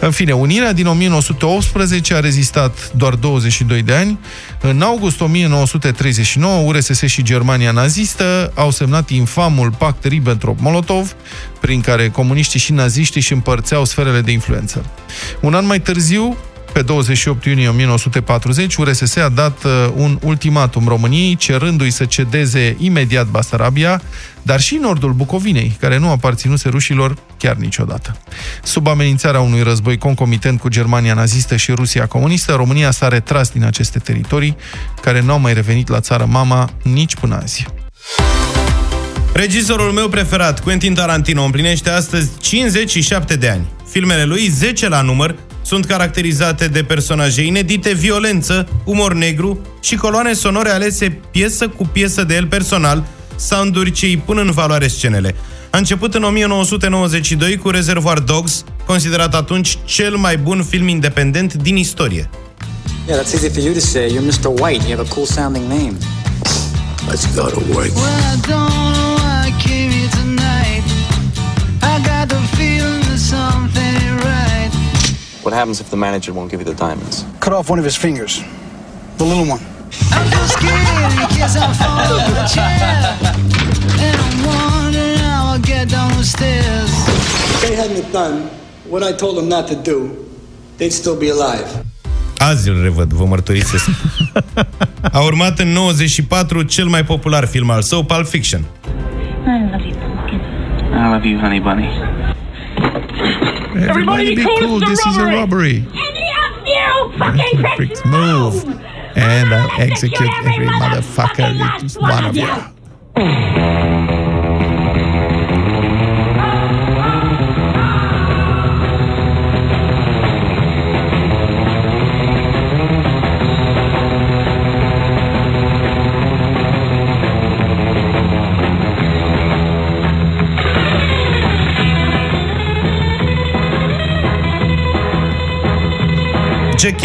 Speaker 2: În fine, Unirea din 1918 a rezistat doar 22 de ani. În august 1939, URSS și Germania nazistă au semnat infamul pact Ribbentrop-Molotov, prin care comuniștii și naziștii își împărțeau sferele de influență. Un an mai târziu, pe 28 iunie 1940, URSS a dat uh, un ultimatum României, cerându-i să cedeze imediat Basarabia, dar și nordul Bucovinei, care nu aparținuse rușilor chiar niciodată. Sub amenințarea unui război concomitent cu Germania nazistă și Rusia comunistă, România s-a retras din aceste teritorii, care nu au mai revenit la țară mama nici până azi.
Speaker 3: Regizorul meu preferat, Quentin Tarantino, împlinește astăzi 57 de ani. Filmele lui, 10 la număr, sunt caracterizate de personaje inedite, violență, umor negru și coloane sonore alese piesă cu piesă de el personal, sounduri ce îi pun în valoare scenele. A început în 1992 cu Reservoir Dogs, considerat atunci cel mai bun film independent din istorie.
Speaker 11: Yeah, that's easy for you to say. You're Mr. White. You have a cool sounding name.
Speaker 12: Let's go to work.
Speaker 13: Well,
Speaker 11: What happens if the manager won't give you the diamonds?
Speaker 12: Cut off one of his fingers. The little one.
Speaker 13: I'm so scared in case I fall out of the chair. And I'm wondering how I'll get down the stairs.
Speaker 12: If they hadn't done what I told them not to do, they'd still be alive.
Speaker 3: Azi îl revăd, vă mărturisesc. [laughs] A urmat în 94 cel mai popular film al său, Pulp Fiction.
Speaker 14: I love you, pumpkin. I love you, honey bunny.
Speaker 2: Everybody be cool, this is a robbery.
Speaker 14: You fucking
Speaker 2: Freaks move. And uh, I'll execute every motherfucker, it's one of you. [laughs]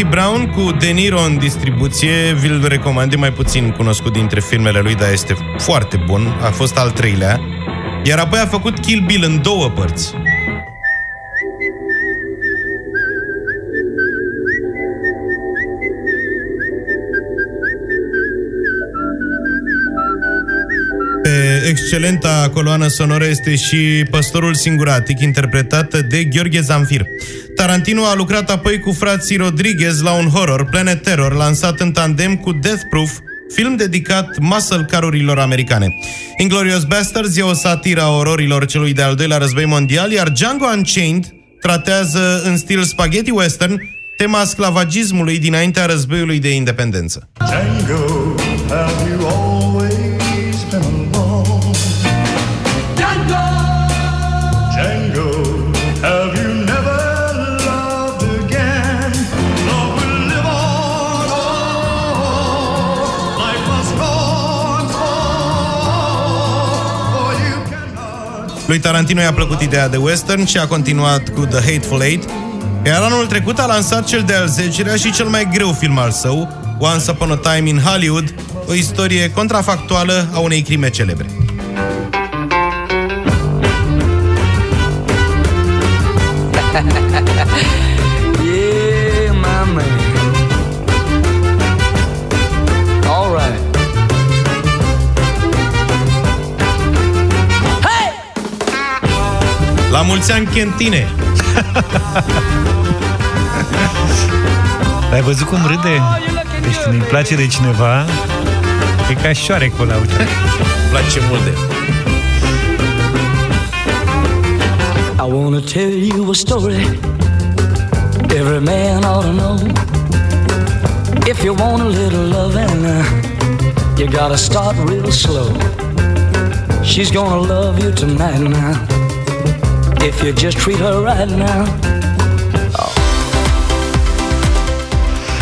Speaker 3: Jackie Brown cu De Niro în distribuție, vi-l recomand, e mai puțin cunoscut dintre filmele lui, dar este foarte bun. A fost al treilea. Iar apoi a făcut Kill Bill în două părți. Excelenta coloană sonoră este și Păstorul Singuratic, interpretată de Gheorghe Zamfir. Tarantino a lucrat apoi cu frații Rodriguez la un horror, Planet Terror, lansat în tandem cu Death Proof, film dedicat muscle carurilor americane. Inglorious Bastards e o satiră a ororilor celui de-al doilea război mondial, iar Django Unchained tratează în stil spaghetti western tema sclavagismului dinaintea războiului de independență.
Speaker 15: Django,
Speaker 3: Lui Tarantino i-a plăcut ideea de western și a continuat cu The Hateful Eight, iar anul trecut a lansat cel de-al 10-lea și cel mai greu film al său, Once Upon a Time in Hollywood, o istorie contrafactuală a unei crime celebre. [laughs] La mulți ani, Chentine!
Speaker 1: Ai văzut cum râde? Deci când îi place de cineva, e ca șoarecul la uite.
Speaker 3: Îmi place mult de
Speaker 13: I wanna tell you a story every man ought to know. If you want a little loving, uh, you gotta start real slow. She's gonna love you tonight now. If you just treat her right now.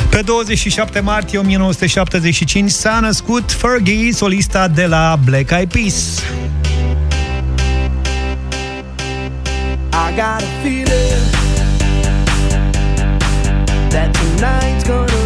Speaker 1: Pe 27 martie 1975 s-a născut Fergie, solista de la Black Eyed Peas.
Speaker 16: I got a feeling that tonight's gonna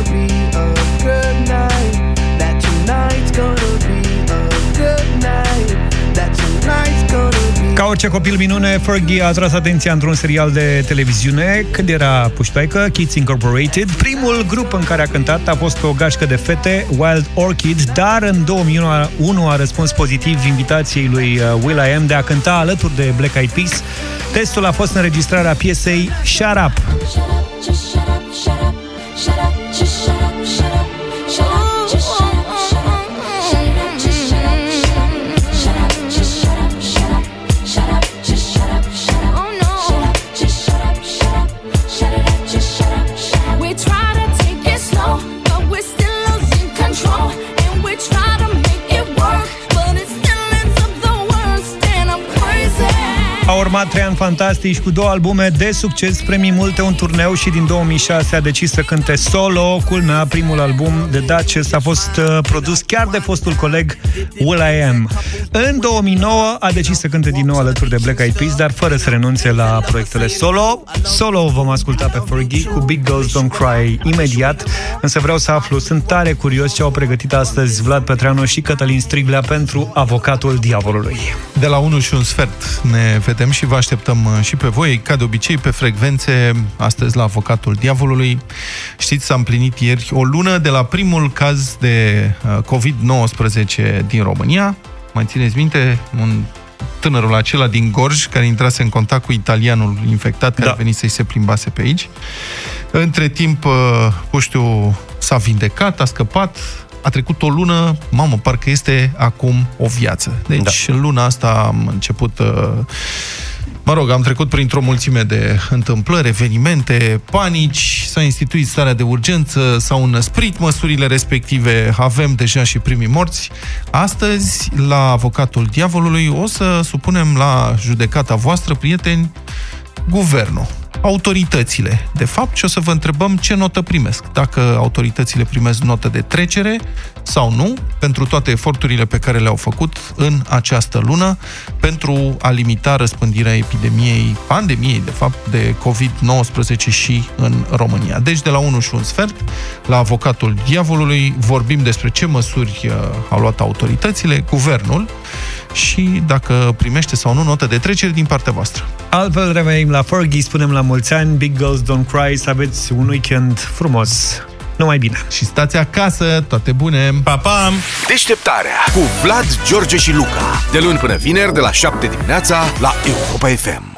Speaker 1: orice copil minune, Fergie a atras atenția într-un serial de televiziune când era puștoaică, Kids Incorporated. Primul grup în care a cântat a fost o gașcă de fete, Wild Orchid, dar în 2001 a răspuns pozitiv invitației lui uh, Will I Am de a cânta alături de Black Eyed Peas. Testul a fost înregistrarea piesei Shut Up.
Speaker 15: Just shut up, shut up, shut up, just shut up, shut up,
Speaker 1: sea fantastici cu două albume de succes, premii multe, un turneu și din 2006 a decis să cânte solo. Culmea, primul album de Duchess a fost uh, produs chiar de fostul coleg Will I Am. În 2009 a decis să cânte din nou alături de Black Eyed Peas, dar fără să renunțe la proiectele solo. Solo vom asculta pe Fergie cu Big Girls Don't Cry imediat, însă vreau să aflu, sunt tare curios ce au pregătit astăzi Vlad Petreanu și Cătălin Striblea pentru Avocatul Diavolului.
Speaker 2: De la 1 și un sfert ne vedem și vă așteptăm uh, și pe voi, ca de obicei, pe frecvențe, astăzi la Avocatul Diavolului. Știți, s-a împlinit ieri o lună de la primul caz de uh, COVID-19 din România. Mai țineți minte? Un tânărul acela din Gorj, care intrase în contact cu italianul infectat, care
Speaker 1: Da.
Speaker 2: a venit să-i se plimbase pe aici. Între timp, uh, Puștiu s-a vindecat, a scăpat, a trecut o lună, mamă, parcă este acum o viață. Deci, da. în luna asta am început... uh, Mă rog, am trecut printr-o mulțime de întâmplări, evenimente, panici, s-a instituit starea de urgență, s-au înăsprit măsurile respective, avem deja și primii morți. Astăzi, la avocatul diavolului, o să supunem la judecata voastră, prieteni, guvernul, autoritățile. De fapt, și o să vă întrebăm ce notă primesc. Dacă autoritățile primesc notă de trecere sau nu, pentru toate eforturile pe care le-au făcut în această lună pentru a limita răspândirea epidemiei, pandemiei, de fapt, de COVID-19 și în România. Deci, de la 1 și un sfert, la avocatul diavolului, vorbim despre ce măsuri uh, au luat autoritățile, guvernul, și dacă primește sau nu notă de trecere din partea voastră.
Speaker 1: Altfel revenim la Fergie, spunem la mulți ani, Big Girls Don't Cry, să aveți un weekend frumos. Numai bine!
Speaker 2: Și stați acasă, toate bune!
Speaker 3: Pa, pa!
Speaker 4: Deșteptarea cu Vlad, George și Luca. De luni până vineri, de la 7 dimineața, la Europa FM.